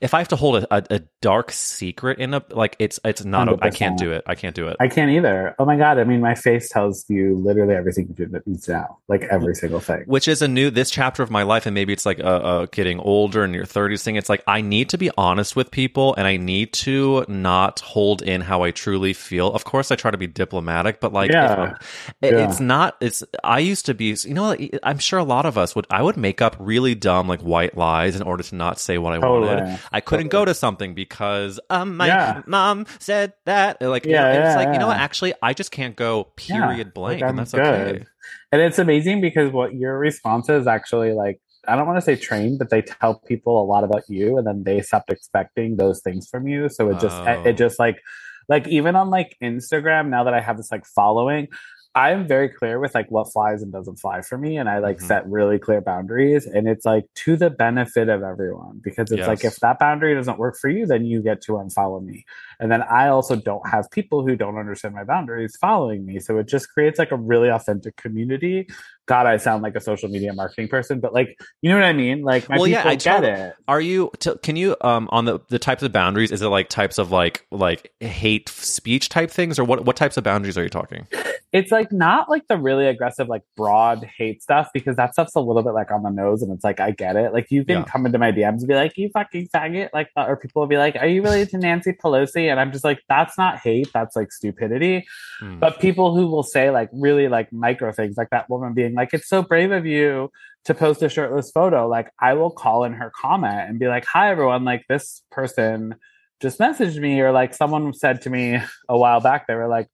if I have to hold a, a, a dark secret in a like it's it's not. I can't do it. I can't do it.
I can't either. Oh my god! I mean, my face tells you literally everything you do that now, like every single thing.
Which is a new this chapter of my life and maybe it's like uh, uh, getting older in your 30s thing it's like i need to be honest with people and i need to not hold in how i truly feel of course i try to be diplomatic but like
Yeah.
It-
Yeah.
it's not it's i used to be you know i'm sure a lot of us would i would make up really dumb like white lies in order to not say what i
Totally.
wanted i couldn't go to something because um my
Yeah.
mom said that like you know,
Yeah,
it's
yeah,
like you know what actually i just can't go period blank
like,
and that's okay
good. And it's amazing because what your response is actually like, I don't want to say trained, but they tell people a lot about you and then they stopped expecting those things from you. So it just,
Oh.
it just like, like even on like Instagram, now that I have this like following, I'm very clear with like what flies and doesn't fly for me. And I like
Mhm.
set really clear boundaries. And it's like to the benefit of everyone because it's like if that boundary doesn't work for you, then you get to unfollow me. And then I also don't have people who don't understand my boundaries following me. So it just creates like a really authentic community. God, I sound like a social media marketing person, but like, you know what I mean? Like my
Well, yeah, I
get it.
Are you? T- can you um on the the types of boundaries? Is it like types of like like hate speech type things, or what what types of boundaries are you talking?
It's like not like the really aggressive, like broad hate stuff because that stuff's a little bit like on the nose, and it's like I get it. Like you can
Yeah.
come into my DMs and be like, "You fucking faggot," like, uh, or people will be like, "Are you related to Nancy Pelosi?" And I'm just like, "That's not hate. That's like stupidity."
Hmm.
But people who will say like really like micro things, like that woman being like, "It's so brave of you to post a shirtless photo," like I will call in her comment and be like, "Hi everyone, like this person." Just messaged me, or like someone said to me a while back, they were like,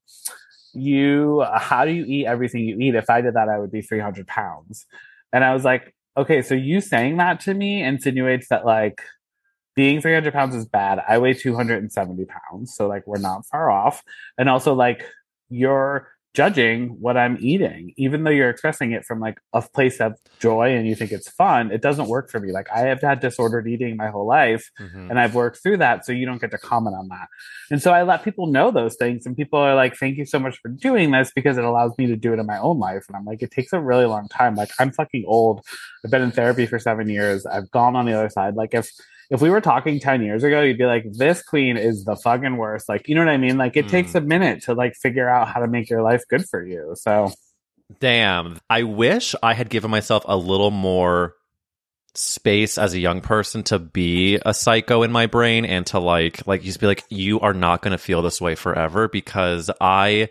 you how do you eat everything you eat? If i did that i would be 300 pounds. And i was like okay so you saying that to me insinuates that like being 300 pounds is bad. I weigh 270 pounds so like we're not far off. And also like you're judging what i'm eating even though you're expressing it from like a place of joy and you think it's fun it doesn't work for me like i have had disordered eating my whole life
Mhm.
and I've worked through that, so you don't get to comment on that. And so I let people know those things, and people are like, "Thank you so much for doing this because it allows me to do it in my own life." And I'm like, it takes a really long time. Like I'm fucking old. I've been in therapy for seven years. I've gone on the other side. Like if if we were talking ten years ago, you'd be like, "This queen is the fucking worst." Like you know what I mean? Like it
Mm.
takes a minute to like figure out how to make your life good for you. So
Damn. I wish I had given myself a little more space as a young person to be a psycho in my brain and to like like just be like you are not going to feel this way forever because I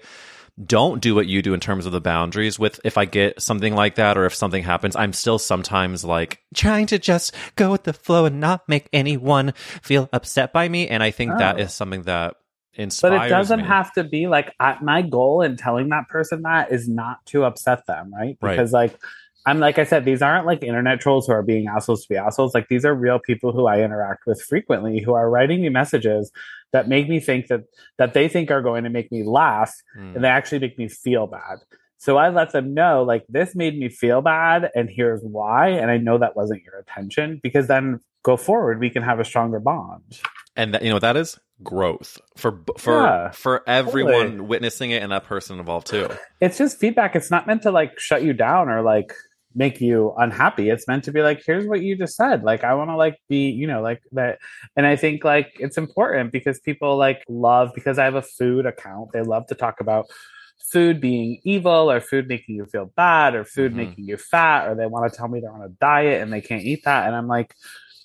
don't do what you do in terms of the boundaries with if I get something like that or if something happens I'm still sometimes like trying to just go with the flow and not make anyone feel upset by me and I think that
Oh.
is something that inspires but
it doesn't
me.
have to be like I, my goal in telling that person that is not to upset them right
Right.
because like i'm like i said these aren't like internet trolls who are being assholes to be assholes. Like these are real people who i interact with frequently who are writing me messages that make me think that that they think are going to make me laugh
Mm.
and they actually make me feel bad. So i let them know like this made me feel bad and here's why and i know that wasn't your intention because then go forward we can have a stronger bond.
And that you know what that is? Growth. For for
Yeah,
for everyone
totally.
witnessing it and that person involved too.
It's just feedback. It's not meant to like shut you down or like make you unhappy. It's meant to be like, here's what you just said. Like, I want to like be, you know, like that. And I think like it's important because people like love because I have a food account. They love to talk about food being evil or food making you feel bad or food
Mhm.
making you fat or they want to tell me they're on a diet and they can't eat that. And I'm like,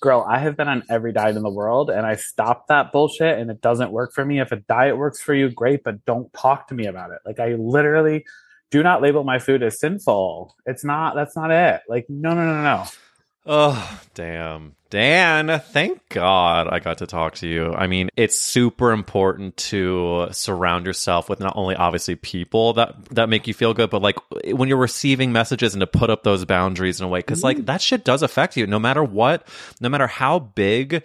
girl, I have been on every diet in the world and I stopped that bullshit and it doesn't work for me. If a diet works for you, great, but don't talk to me about it. Like I literally do not label my food as sinful. It's not, that's not it. Like, no, no, no, no.
Oh, damn. Dan, thank God I got to talk to you. I mean, it's super important to surround yourself with not only obviously people that that make you feel good, but like when you're receiving messages and to put up those boundaries in a way cuz like mm-hmm. that shit does affect you no matter what, no matter how big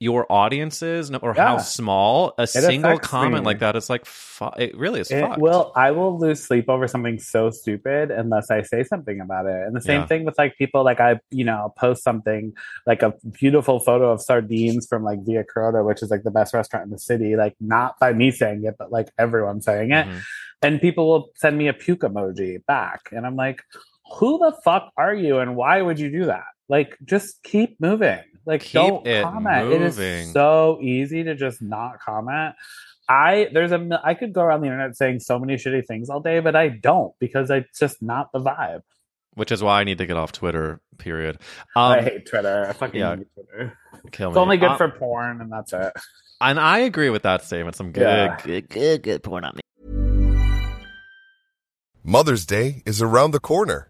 your audience is or how small a single comment
me.
like that is like fu- it really is
It will. I will lose sleep over something so stupid unless I say something about it. And the same
Yeah.
thing with like people like I, you know, post something like a beautiful photo of sardines from like Via Carota, which is like the best restaurant in the city. Like not by me saying it, but like everyone saying it.
Mhm.
And people will send me a puke emoji back, and I'm like, who the fuck are you, and why would you do that? Like, just keep moving. Like,
Keep
don't
it
comment. It
moving.
is so easy to just not comment. I there's a i could go around the internet saying so many shitty things all day, but I don't because it's just not the vibe.
Which is why I need to get off Twitter, period.
I
Um,
hate Twitter. I fucking
yeah.
hate Twitter.
kill me.
It's only good
Uh,
for porn, and that's it.
And I agree with that statement. Some good,
Yeah.
good, good, good porn on me.
Mother's Day is around the corner.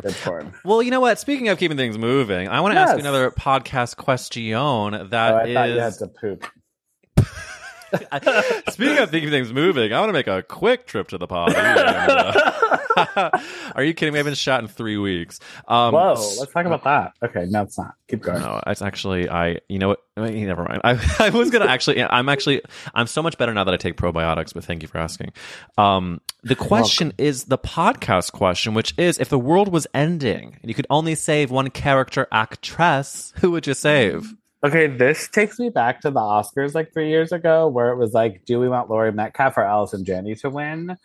Good porn.
Well, you know what? Speaking of keeping things moving, I want to ask you another podcast question
Oh,
that
I thought you had to poop. *laughs*
Speaking of keeping things moving, I want to make a quick trip to the pod. uh, *laughs* Are you kidding me? I've been shot in three weeks. Um,
Whoa, let's talk about that. Okay, no, it's not. Keep going.
No, it's actually I. You know what? Wait, Never mind. *laughs* I, I was gonna actually. I'm actually. I'm so much better now that I take probiotics. But thank you for asking. Um, the question is the podcast question, which is: if the world was ending and you could only save one character actress, who would you save?
Okay, this takes me back to the Oscars like three years ago, where it was like, do we want Laurie Metcalf or Allison Janney to win?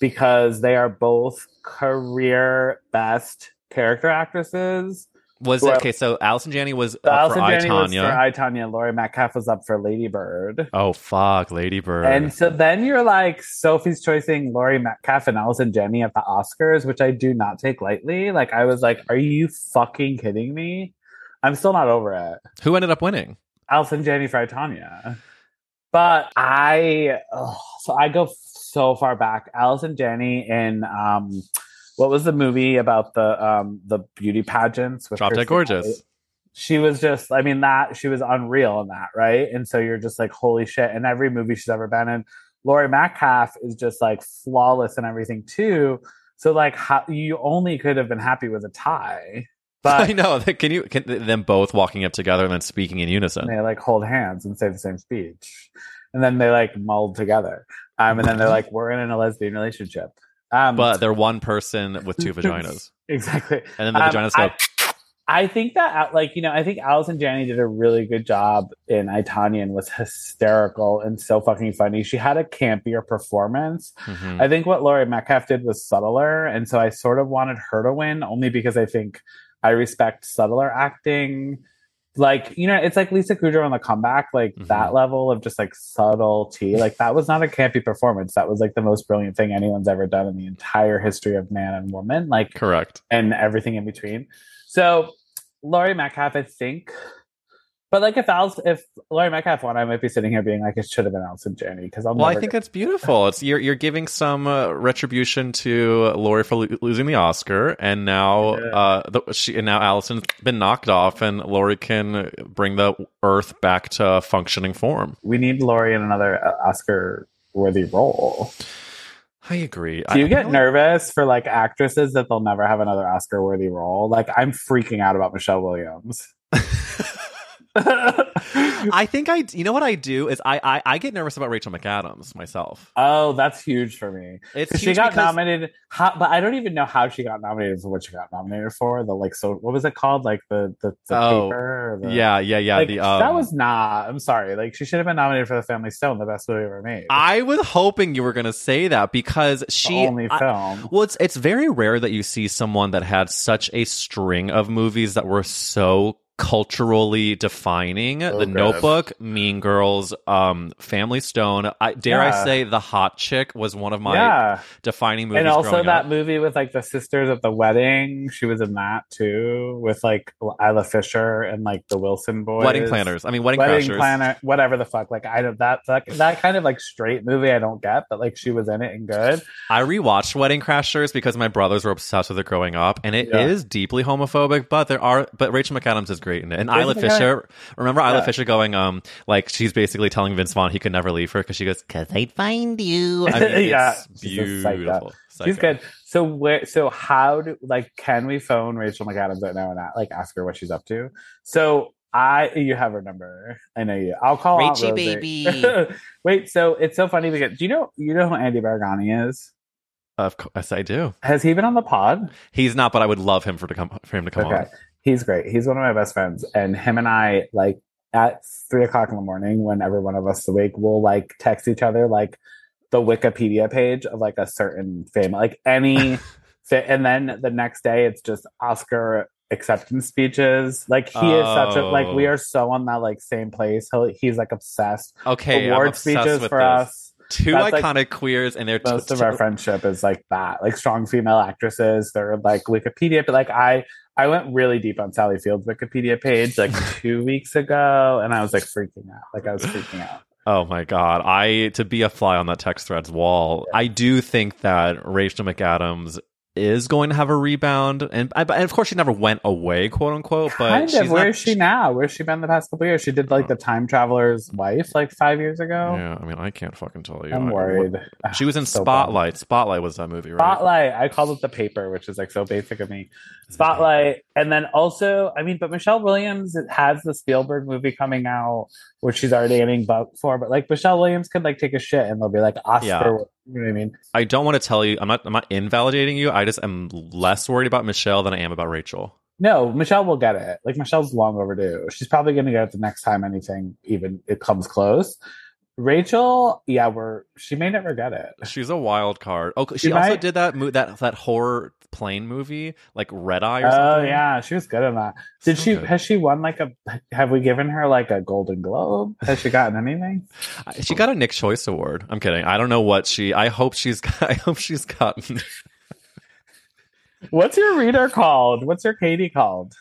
Because they are both career best character actresses.
Was it
Well-
okay? So Allison Janney was
So
up
Allison
for
Janney was for I Tonya, Laurie Metcalf was up for Lady Bird.
oh fuck, Lady Bird.
And so then you're like Sophie's choosing Laurie Metcalf and Allison Janney at the Oscars, which I do not take lightly. Like I was like, are you fucking kidding me? I'm still not over it.
who ended up winning?
Allison Janney for I Tonya. But I, ugh, so I go so far back. Allison Janney in um, what was the movie about the um the beauty pageants?
Drop Dead Gorgeous.
She was just, I mean, that she was unreal in that, right? And so you're just like, holy shit! In every movie she's ever been in, Laurie Metcalf is just like flawless and everything too. So like, how, you only could have been happy with a tie, *laughs*
I know. Can you? Can them both walking up together and then speaking in unison?
they like hold hands and say the same speech and then they like mold together um and then they're like we're in a lesbian relationship um
But they're one person with two vaginas, *laughs*
exactly
and then the
Um,
vaginas go.
I, I think that uh, like you know I think Allison Janney did a really good job in I Tonya and was hysterical and so fucking funny. She had a campier performance.
Mhm.
I think what Laurie Metcalf did was subtler, and so I sort of wanted her to win only because I think I respect subtler acting. Like you know, it's like Lisa Kudrow on the comeback, like
Mhm.
that level of just like subtlety. Like that was not a campy performance. That was like the most brilliant thing anyone's ever done in the entire history of man and woman. Like
Correct.
and everything in between. So Laurie Metcalf, I think. But like if Alice, if Laurie Metcalf won, I might be sitting here being like, it should have been Allison Janney because I'll
Well, I think
get-
that's beautiful. It's you're you're giving some uh, retribution to Laurie for lo- losing the Oscar, and now
Yeah.
uh, the, she and now Allison's been knocked off, and Laurie can bring the Earth back to functioning form.
we need Laurie in another uh, Oscar worthy role.
I agree.
Do you
I-
get
I
nervous for like actresses that they'll never have another Oscar worthy role? Like I'm freaking out about Michelle Williams. *laughs* *laughs*
I think I. You know what I do is I I, I get nervous about Rachel McAdams myself.
oh, that's huge for me.
It's
she got
because-
nominated, how, but I don't even know how she got nominated for what she got nominated for. The like, so what was it called? Like the the, the
Oh,
paper. The,
Yeah, yeah, yeah.
like,
the um,
that was not. I'm sorry. Like she should have been nominated for the Family Stone, the best movie ever made.
I was hoping you were going to say that because
The
she
only
I-
film.
Well, it's it's very rare that you see someone that had such a string of movies that were so culturally defining. the
good.
Notebook, Mean Girls, um, Family Stone. I dare I say, The Hot Chick was one of my
yeah,
defining movies.
and also that
up.
movie with like the sisters at the wedding. She was in that too, with like Isla Fisher and like the Wilson boys.
Wedding Planners. I mean, Wedding,
Wedding
Crashers.
planner, whatever the fuck. Like I don't that that that kind of like straight movie I don't get, but like she was in it and good.
I rewatched Wedding Crashers because my brothers were obsessed with it growing up, and it is
Yeah.
deeply homophobic. But there are, but Rachel McAdams is great in it, and
Rachel
Isla
McAdams-
Fisher. Remember Isla
Yeah.
Fisher going, um, like she's basically telling Vince Vaughn he could never leave her because she goes, "Cause I'd find you." I mean, *laughs*
Yeah,
it's
she's psycho.
beautiful.
She's
Psycho.
good. So where? So how do like? Can we phone Rachel McAdams right now and a- like ask her what she's up to? So I, you have her number. I know you. I'll call Aunt
Rachie, baby. *laughs*
Wait. So it's so funny because do you know you know who Andy Baraghani is?
Of course, I do.
Has he been on the pod?
He's not, but I would love him for to come for him to come
okay.
on.
He's great. He's one of my best friends, and him and I like at three o'clock in the morning when every one of us is awake, we'll like text each other like the Wikipedia page of like a certain fame, like any. *laughs* and then the next day, it's just Oscar acceptance speeches. Like he is such a like we
Oh.
are so on that like same place. He'll, he's like obsessed.
Okay,
Award speeches for
this.
us.
Two
That's, like,
iconic queers, and they're
most
t-
of our friendship is like that like strong female actresses they're like wikipedia but like i i went really deep on sally field's wikipedia page like *laughs* two weeks ago and i was like freaking out like i was freaking out
Oh my god! I to be a fly on that text thread's wall. I do think that Rachel McAdams is going to have a rebound, and, and of course she never went away, quote unquote. But
kind
she's
of where
not,
is she now where's she been the past couple years she did like the time traveler's wife like five years ago
Yeah, I mean, I can't fucking tell you.
i'm
I-
worried *sighs*
She was in
So bummed.
Spotlight. Spotlight was that movie, right?
Spotlight. I called it the paper, which is like so basic of me. Spotlight, and then also, I mean, but Michelle Williams has the Spielberg movie coming out, which she's already getting booked for. But like Michelle Williams could like take a shit, and they'll be like Oscar.
Yeah.
You know what I mean?
I don't want to tell you. I'm not. I'm not invalidating you. I just am less worried about Michelle than I am about Rachel.
No, Michelle will get it. Like Michelle's long overdue. She's probably going to get it the next time anything even it comes close. Rachel, yeah, we're she may never get it.
She's a wild card. Oh, she
She
also
might-
did that that that horror plane movie, like Red Eye or
Oh
something.
yeah, she was good in that. Did
So
she?
good.
Has she won like a? Have we given her like a Golden Globe? Has she gotten anything? *laughs*
She got a Nick Choice Award. I'm kidding. I don't know what she. I hope she's. *laughs* I hope she's gotten. *laughs*
What's your reader called? What's your Katie called?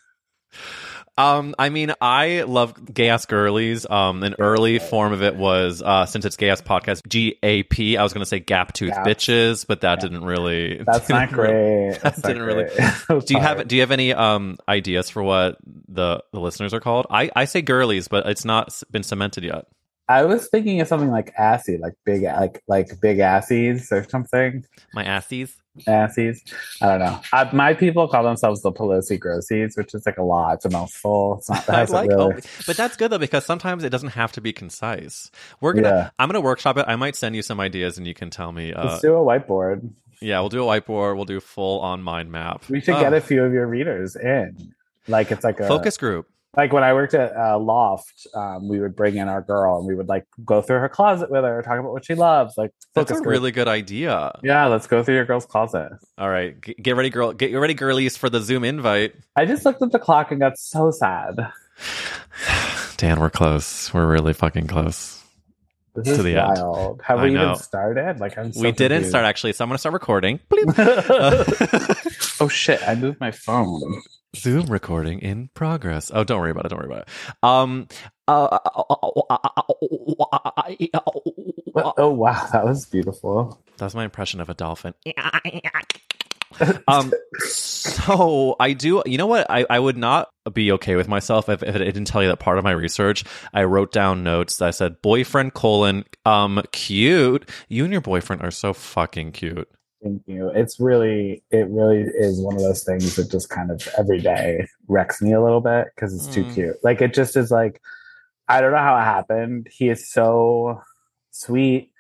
Um, I mean, I love gay ass girlies. Um, an early form of it was uh, since it's gay ass podcast, G A P. I was gonna say gap tooth
Gap.
bitches, but that didn't really. *laughs* *laughs*
That's not
didn't really-
great.
that
That's
didn't really-. Do you have Do you have any um ideas for what the the listeners are called? I I say girlies, but it's not been cemented yet.
I was thinking of something like assy, like big, like like big assies or something.
My assies.
Assies. I don't know. I, my people call themselves the Pelosi Grossies, which is like a lot. It's a mouthful. It's not. *laughs* That
I like,
really.
oh, but that's good though because sometimes it doesn't have to be concise. We're gonna,
Yeah.
I'm gonna workshop it. I might send you some ideas and you can tell me. Uh,
Let's do a whiteboard.
yeah, we'll do a whiteboard. We'll do full on mind map.
We should
Oh,
get a few of your readers in. Like it's like a
Focus group.
Like when I worked at uh, Loft, um, we would bring in our girl and we would like go through her closet with her, talk about what she loves. Like
That's a
group.
really good idea.
yeah. Let's go through your girl's closet.
All right, g- get ready, girl. Get ready, girlies, for the Zoom invite.
I just looked at the clock and got so sad. *sighs*
Dan, we're close. We're really fucking close.
This
To
is
the end.
wild. Have
I
we
know.
even started? Like I'm. So
we didn't
confused.
start actually, so I'm gonna start recording. *laughs* Bleep.
oh shit! I moved my phone.
Zoom recording in progress. Oh, don't worry about it. Don't worry about it. Um. Uh,
Oh wow, that was beautiful.
that's my impression of a dolphin. um. So I do. You know what? I I would not be okay with myself if, if I didn't tell you that part of my research. I wrote down notes that said boyfriend colon um cute. You and your boyfriend are so fucking cute.
Thank you. It's really, it really is one of those things that just kind of every day wrecks me a little bit because it's too
Mm.
cute. Like it just is like, I don't know how it happened. He is so sweet,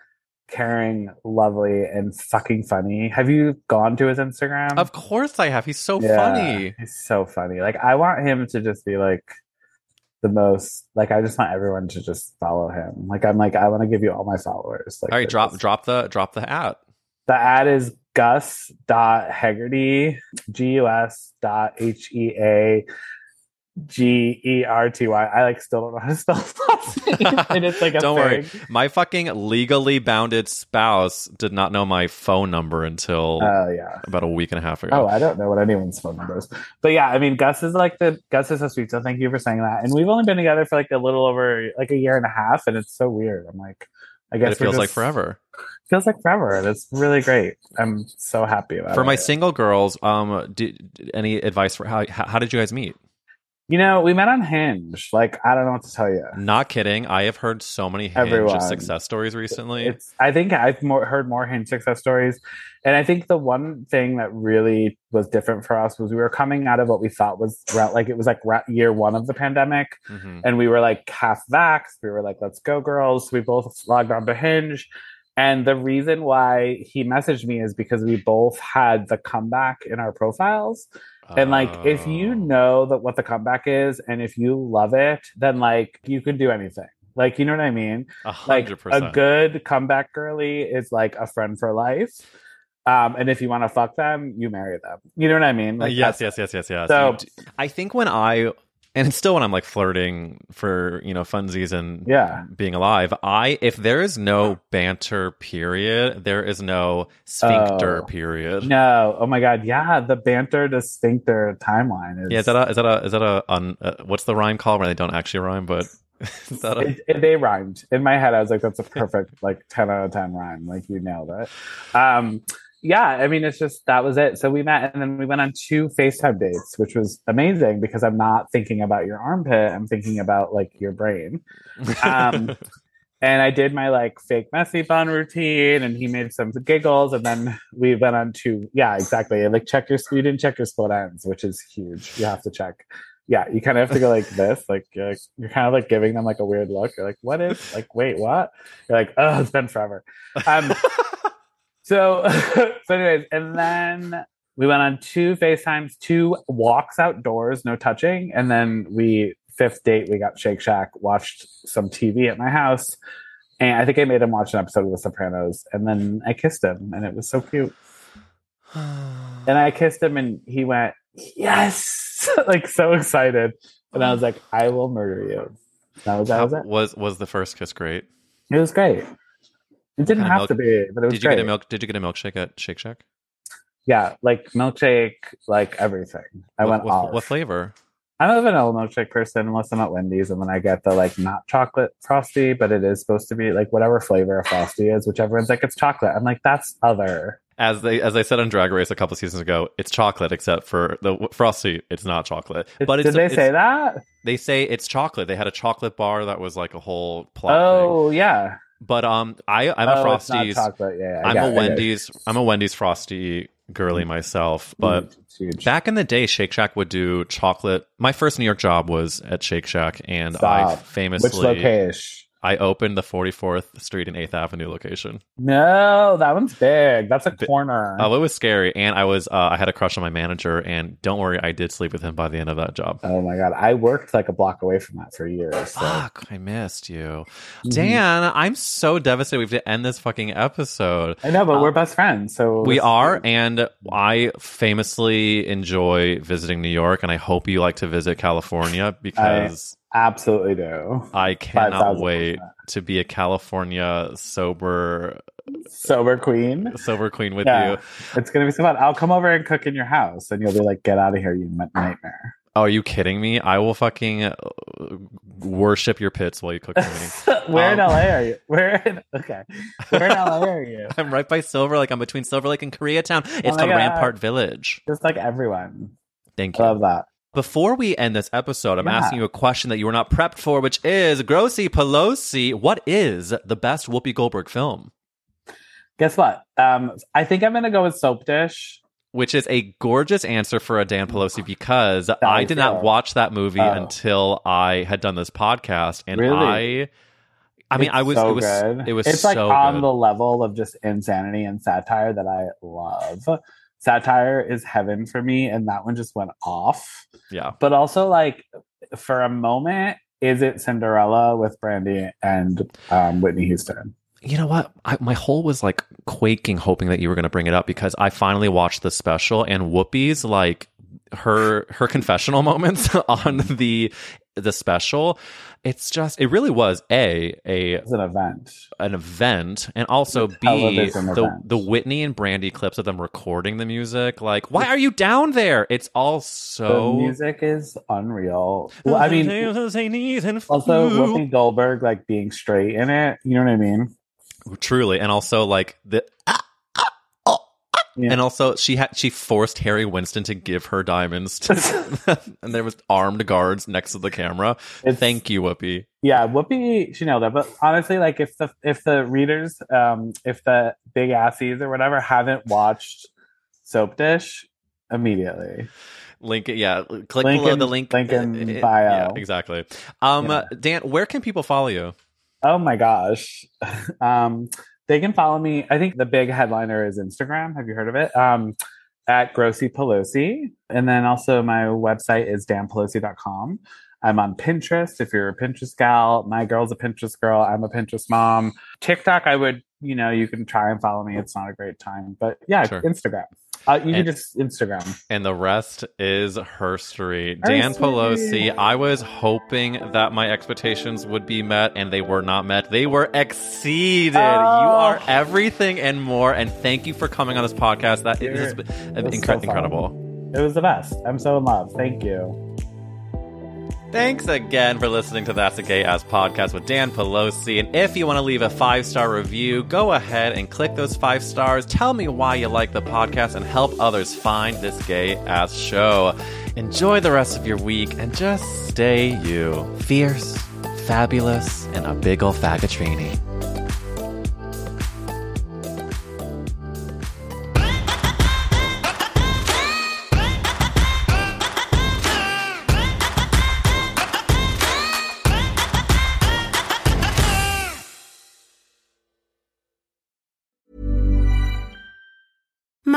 caring, lovely, and fucking funny. Have you gone to his Instagram?
Of course I have. He's so
Yeah,
funny.
He's so funny. Like I want him to just be like the most. Like I just want everyone to just follow him. Like I'm like I want to give you all my followers. Like
All right, drop
just-
drop the drop the hat.
The ad is Gus dot Heagerty, G U S dot H E A G E R T Y. I like still don't know how to spell last *laughs* name. and it's like a
Don't worry. My fucking legally bounded spouse did not know my phone number until
Oh yeah.
about a week and a half ago.
Oh, I don't know what anyone's phone number is. But yeah, I mean, Gus is like the Gus is so sweet. So thank you for saying that. And we've only been together for like a little over like a year and a half, and it's so weird. I'm like, I guess
it feels like
just-
forever.
Feels like forever, and it's really great. I'm so happy about
For
it.
For my single girls, um, did, any advice for how how did you guys meet?
You know, we met on Hinge. Like, I don't know what to tell you.
Not kidding. I have heard so many Hinge
Everyone.
success stories recently.
It's. I think I've more, heard more Hinge success stories, and I think the one thing that really was different for us was we were coming out of what we thought was like it was like year one of the pandemic,
Mhm.
and we were like half vaxxed. We were like, let's go, girls. We both logged on to Hinge. And the reason why he messaged me is because we both had the comeback in our profiles. And like, if you
Oh.
know that what the comeback is, and if you love it, then like you can do anything. Like, you know what I mean?
a
Like a good comeback girly is like a friend for life. Um, and if you want to fuck them, you marry them. You know what I mean? Like,
yes, yes, yes, yes, yes.
So-
I think when I and it's still when I'm like flirting for you know funsies and
Yeah.
being alive. I if there is no banter period, there is no sphincter
Oh.
period.
No, oh my god, yeah, the banter to sphincter timeline is.
Yeah, is that a is that a is that a un, uh, what's the rhyme called where they don't actually rhyme? But *laughs* is that a,
it, it- they rhymed in my head. I was like, "That's a perfect like ten out of ten rhyme." Like you nailed it. Um, yeah, I mean, it's just that was it. So we met, and then we went on two FaceTime dates, which was amazing because I'm not thinking about your armpit. I'm thinking about like your brain. Um, *laughs* and I did my like fake messy bun routine, and he made some giggles, and then we went on to yeah, exactly. Like check your you didn't check your split ends, which is huge. You have to check. Yeah, you kind of have to go like *laughs* this, like you're, you're kind of like giving them like a weird look. You're like, what is like, wait, what? You're like, oh, it's been forever. Um, *laughs* so, *laughs* so anyways, and then we went on two FaceTimes, two walks outdoors, no touching, and then we fifth date we got Shake Shack, watched some TV at my house, and I think I made him watch an episode of The Sopranos, and then I kissed him, and it was so cute. *sighs* And I kissed him, and he went, "Yes!" *laughs* like so excited, and I was like, "I will murder you." That was that was it.
was was the first kiss great?
It was great. It didn't have
milk-
to be, but it was
Did you
great.
get a milk? Did you get a milkshake at Shake Shack?
Yeah, like milkshake, like everything. I
what,
went
what,
off.
what flavor?
I'm a vanilla milkshake person unless I'm at Wendy's, and then I get the like not chocolate frosty, but it is supposed to be like whatever flavor a frosty is, which everyone's like it's chocolate. I'm like that's other.
As they as I said on Drag Race a couple seasons ago, it's chocolate except for the frosty. It's not chocolate,
It-
but it's
did they
it's-
say that?
They say it's chocolate. They had a chocolate bar that was like a whole plot thing.
Oh yeah,
But um, I I'm a
oh, it's not
Frosties.
Yeah, yeah, I
I'm a
it, I.
Wendy's. I'm a Wendy's Frosty girly myself. But
Mm,
back in the day, Shake Shack would do chocolate. My first New York job was at Shake Shack, and I
Stop.
famously
which location?
I opened the 44th Street and 8th Avenue location.
No, that one's big. That's a corner.
Oh, it was scary, and I was uh, I had a crush on my manager, and don't worry, I did sleep with him by the end of that job.
Oh my god, I worked like a block away from that for years. so-
Fuck, I missed you,
Mhm.
Dan. I'm so devastated. We have to end this fucking episode.
I know, but we're best friends, so
We are, and I famously enjoy visiting New York, and I hope you like to visit California because
absolutely do.
I, cannot
5,000%.
wait to be a California sober
Sober queen.
sober queen with
Yeah.
you.
It's gonna be so fun. I'll come over and cook in your house, and you'll be like, "Get out of here, you nightmare."
Oh, are you kidding me? I will fucking uh, worship your pits while you cook for me. *laughs*
Where in
Um,
LA are you? Where in okay? Where in LA are you? *laughs*
I'm right by Silver Lake. I'm between Silver Lake and Koreatown. It's
Oh
called
God.
Rampart Village.
Just like everyone.
Thank you.
Love that.
Before we end this episode, I'm
Yeah.
asking you a question that you were not prepped for, which is Grossy Pelosi. What is the best Whoopi Goldberg film?
Guess what? Um, I think I'm gonna go with Soapdish.
Which is a gorgeous answer for a Dan Pelosi because I did not watch that movie
Oh.
until I had done this podcast, and
Really?
I, I mean,
It's
I was,
so
it was,
good.
it was
It's
so
like on
good.
the level of just insanity and satire that I love. Satire is heaven for me, and that one just went off.
yeah,
But also, like for a moment, is it Cinderella with Brandy and um, Whitney Houston?
you know what? I, my whole was like quaking, hoping that you were going to bring it up because I finally watched the special and Whoopi's like her her confessional *laughs* moments on the the special. It's just it really was a a
It's an event.
an event and also b the
event.
the Whitney and Brandy clips of them recording the music. Like, why are you down there? It's all
The
so.
music is unreal. Well, I mean, also Whoopi Goldberg like being straight in it. You know what I mean?
truly, and also like the ah,
Yeah.
And also, she had she forced Harry Winston to give her diamonds, to, *laughs* *laughs* and there was armed guards next to the camera.
It's-
Thank you, Whoopi.
Yeah, Whoopi, she nailed it. But honestly, like if the if the readers, um, if the big assies or whatever haven't watched Soapdish, immediately.
Link yeah. Click below the link.
link in
Uh, uh,
bio.
Yeah, exactly. Um,
Yeah.
Dan, where can people follow you?
Oh my gosh. *laughs* um, they can follow me. I think the big headliner is Instagram. Have you heard of it? Um, at Grossy Pelosi. And then also my website is danpelosi.com. I'm on Pinterest if you're a Pinterest gal. My girl's a Pinterest girl. I'm a Pinterest mom. TikTok, I would, you know, you can try and follow me. It's not a great time. But yeah,
Sure.
Instagram. Uh, you
And-
can just Instagram.
And the rest is herstory. Dan. Pelosi, I was hoping that my expectations would be met, and they were not met. They were exceeded. You
Oh.
are everything and more. And thank you for coming on this podcast. That
You're-
is
was so
incredible.
It was the best. I'm so in love. Thank you.
Thanks again for listening to That's a Gay Ass podcast with Dan Pelosi. And if you want to leave a five star review, go ahead and click those five stars. Tell me why you like the podcast and help others find this gay ass show. Enjoy the rest of your week and just stay you. Fierce, fabulous, and a big ol' faggotrini.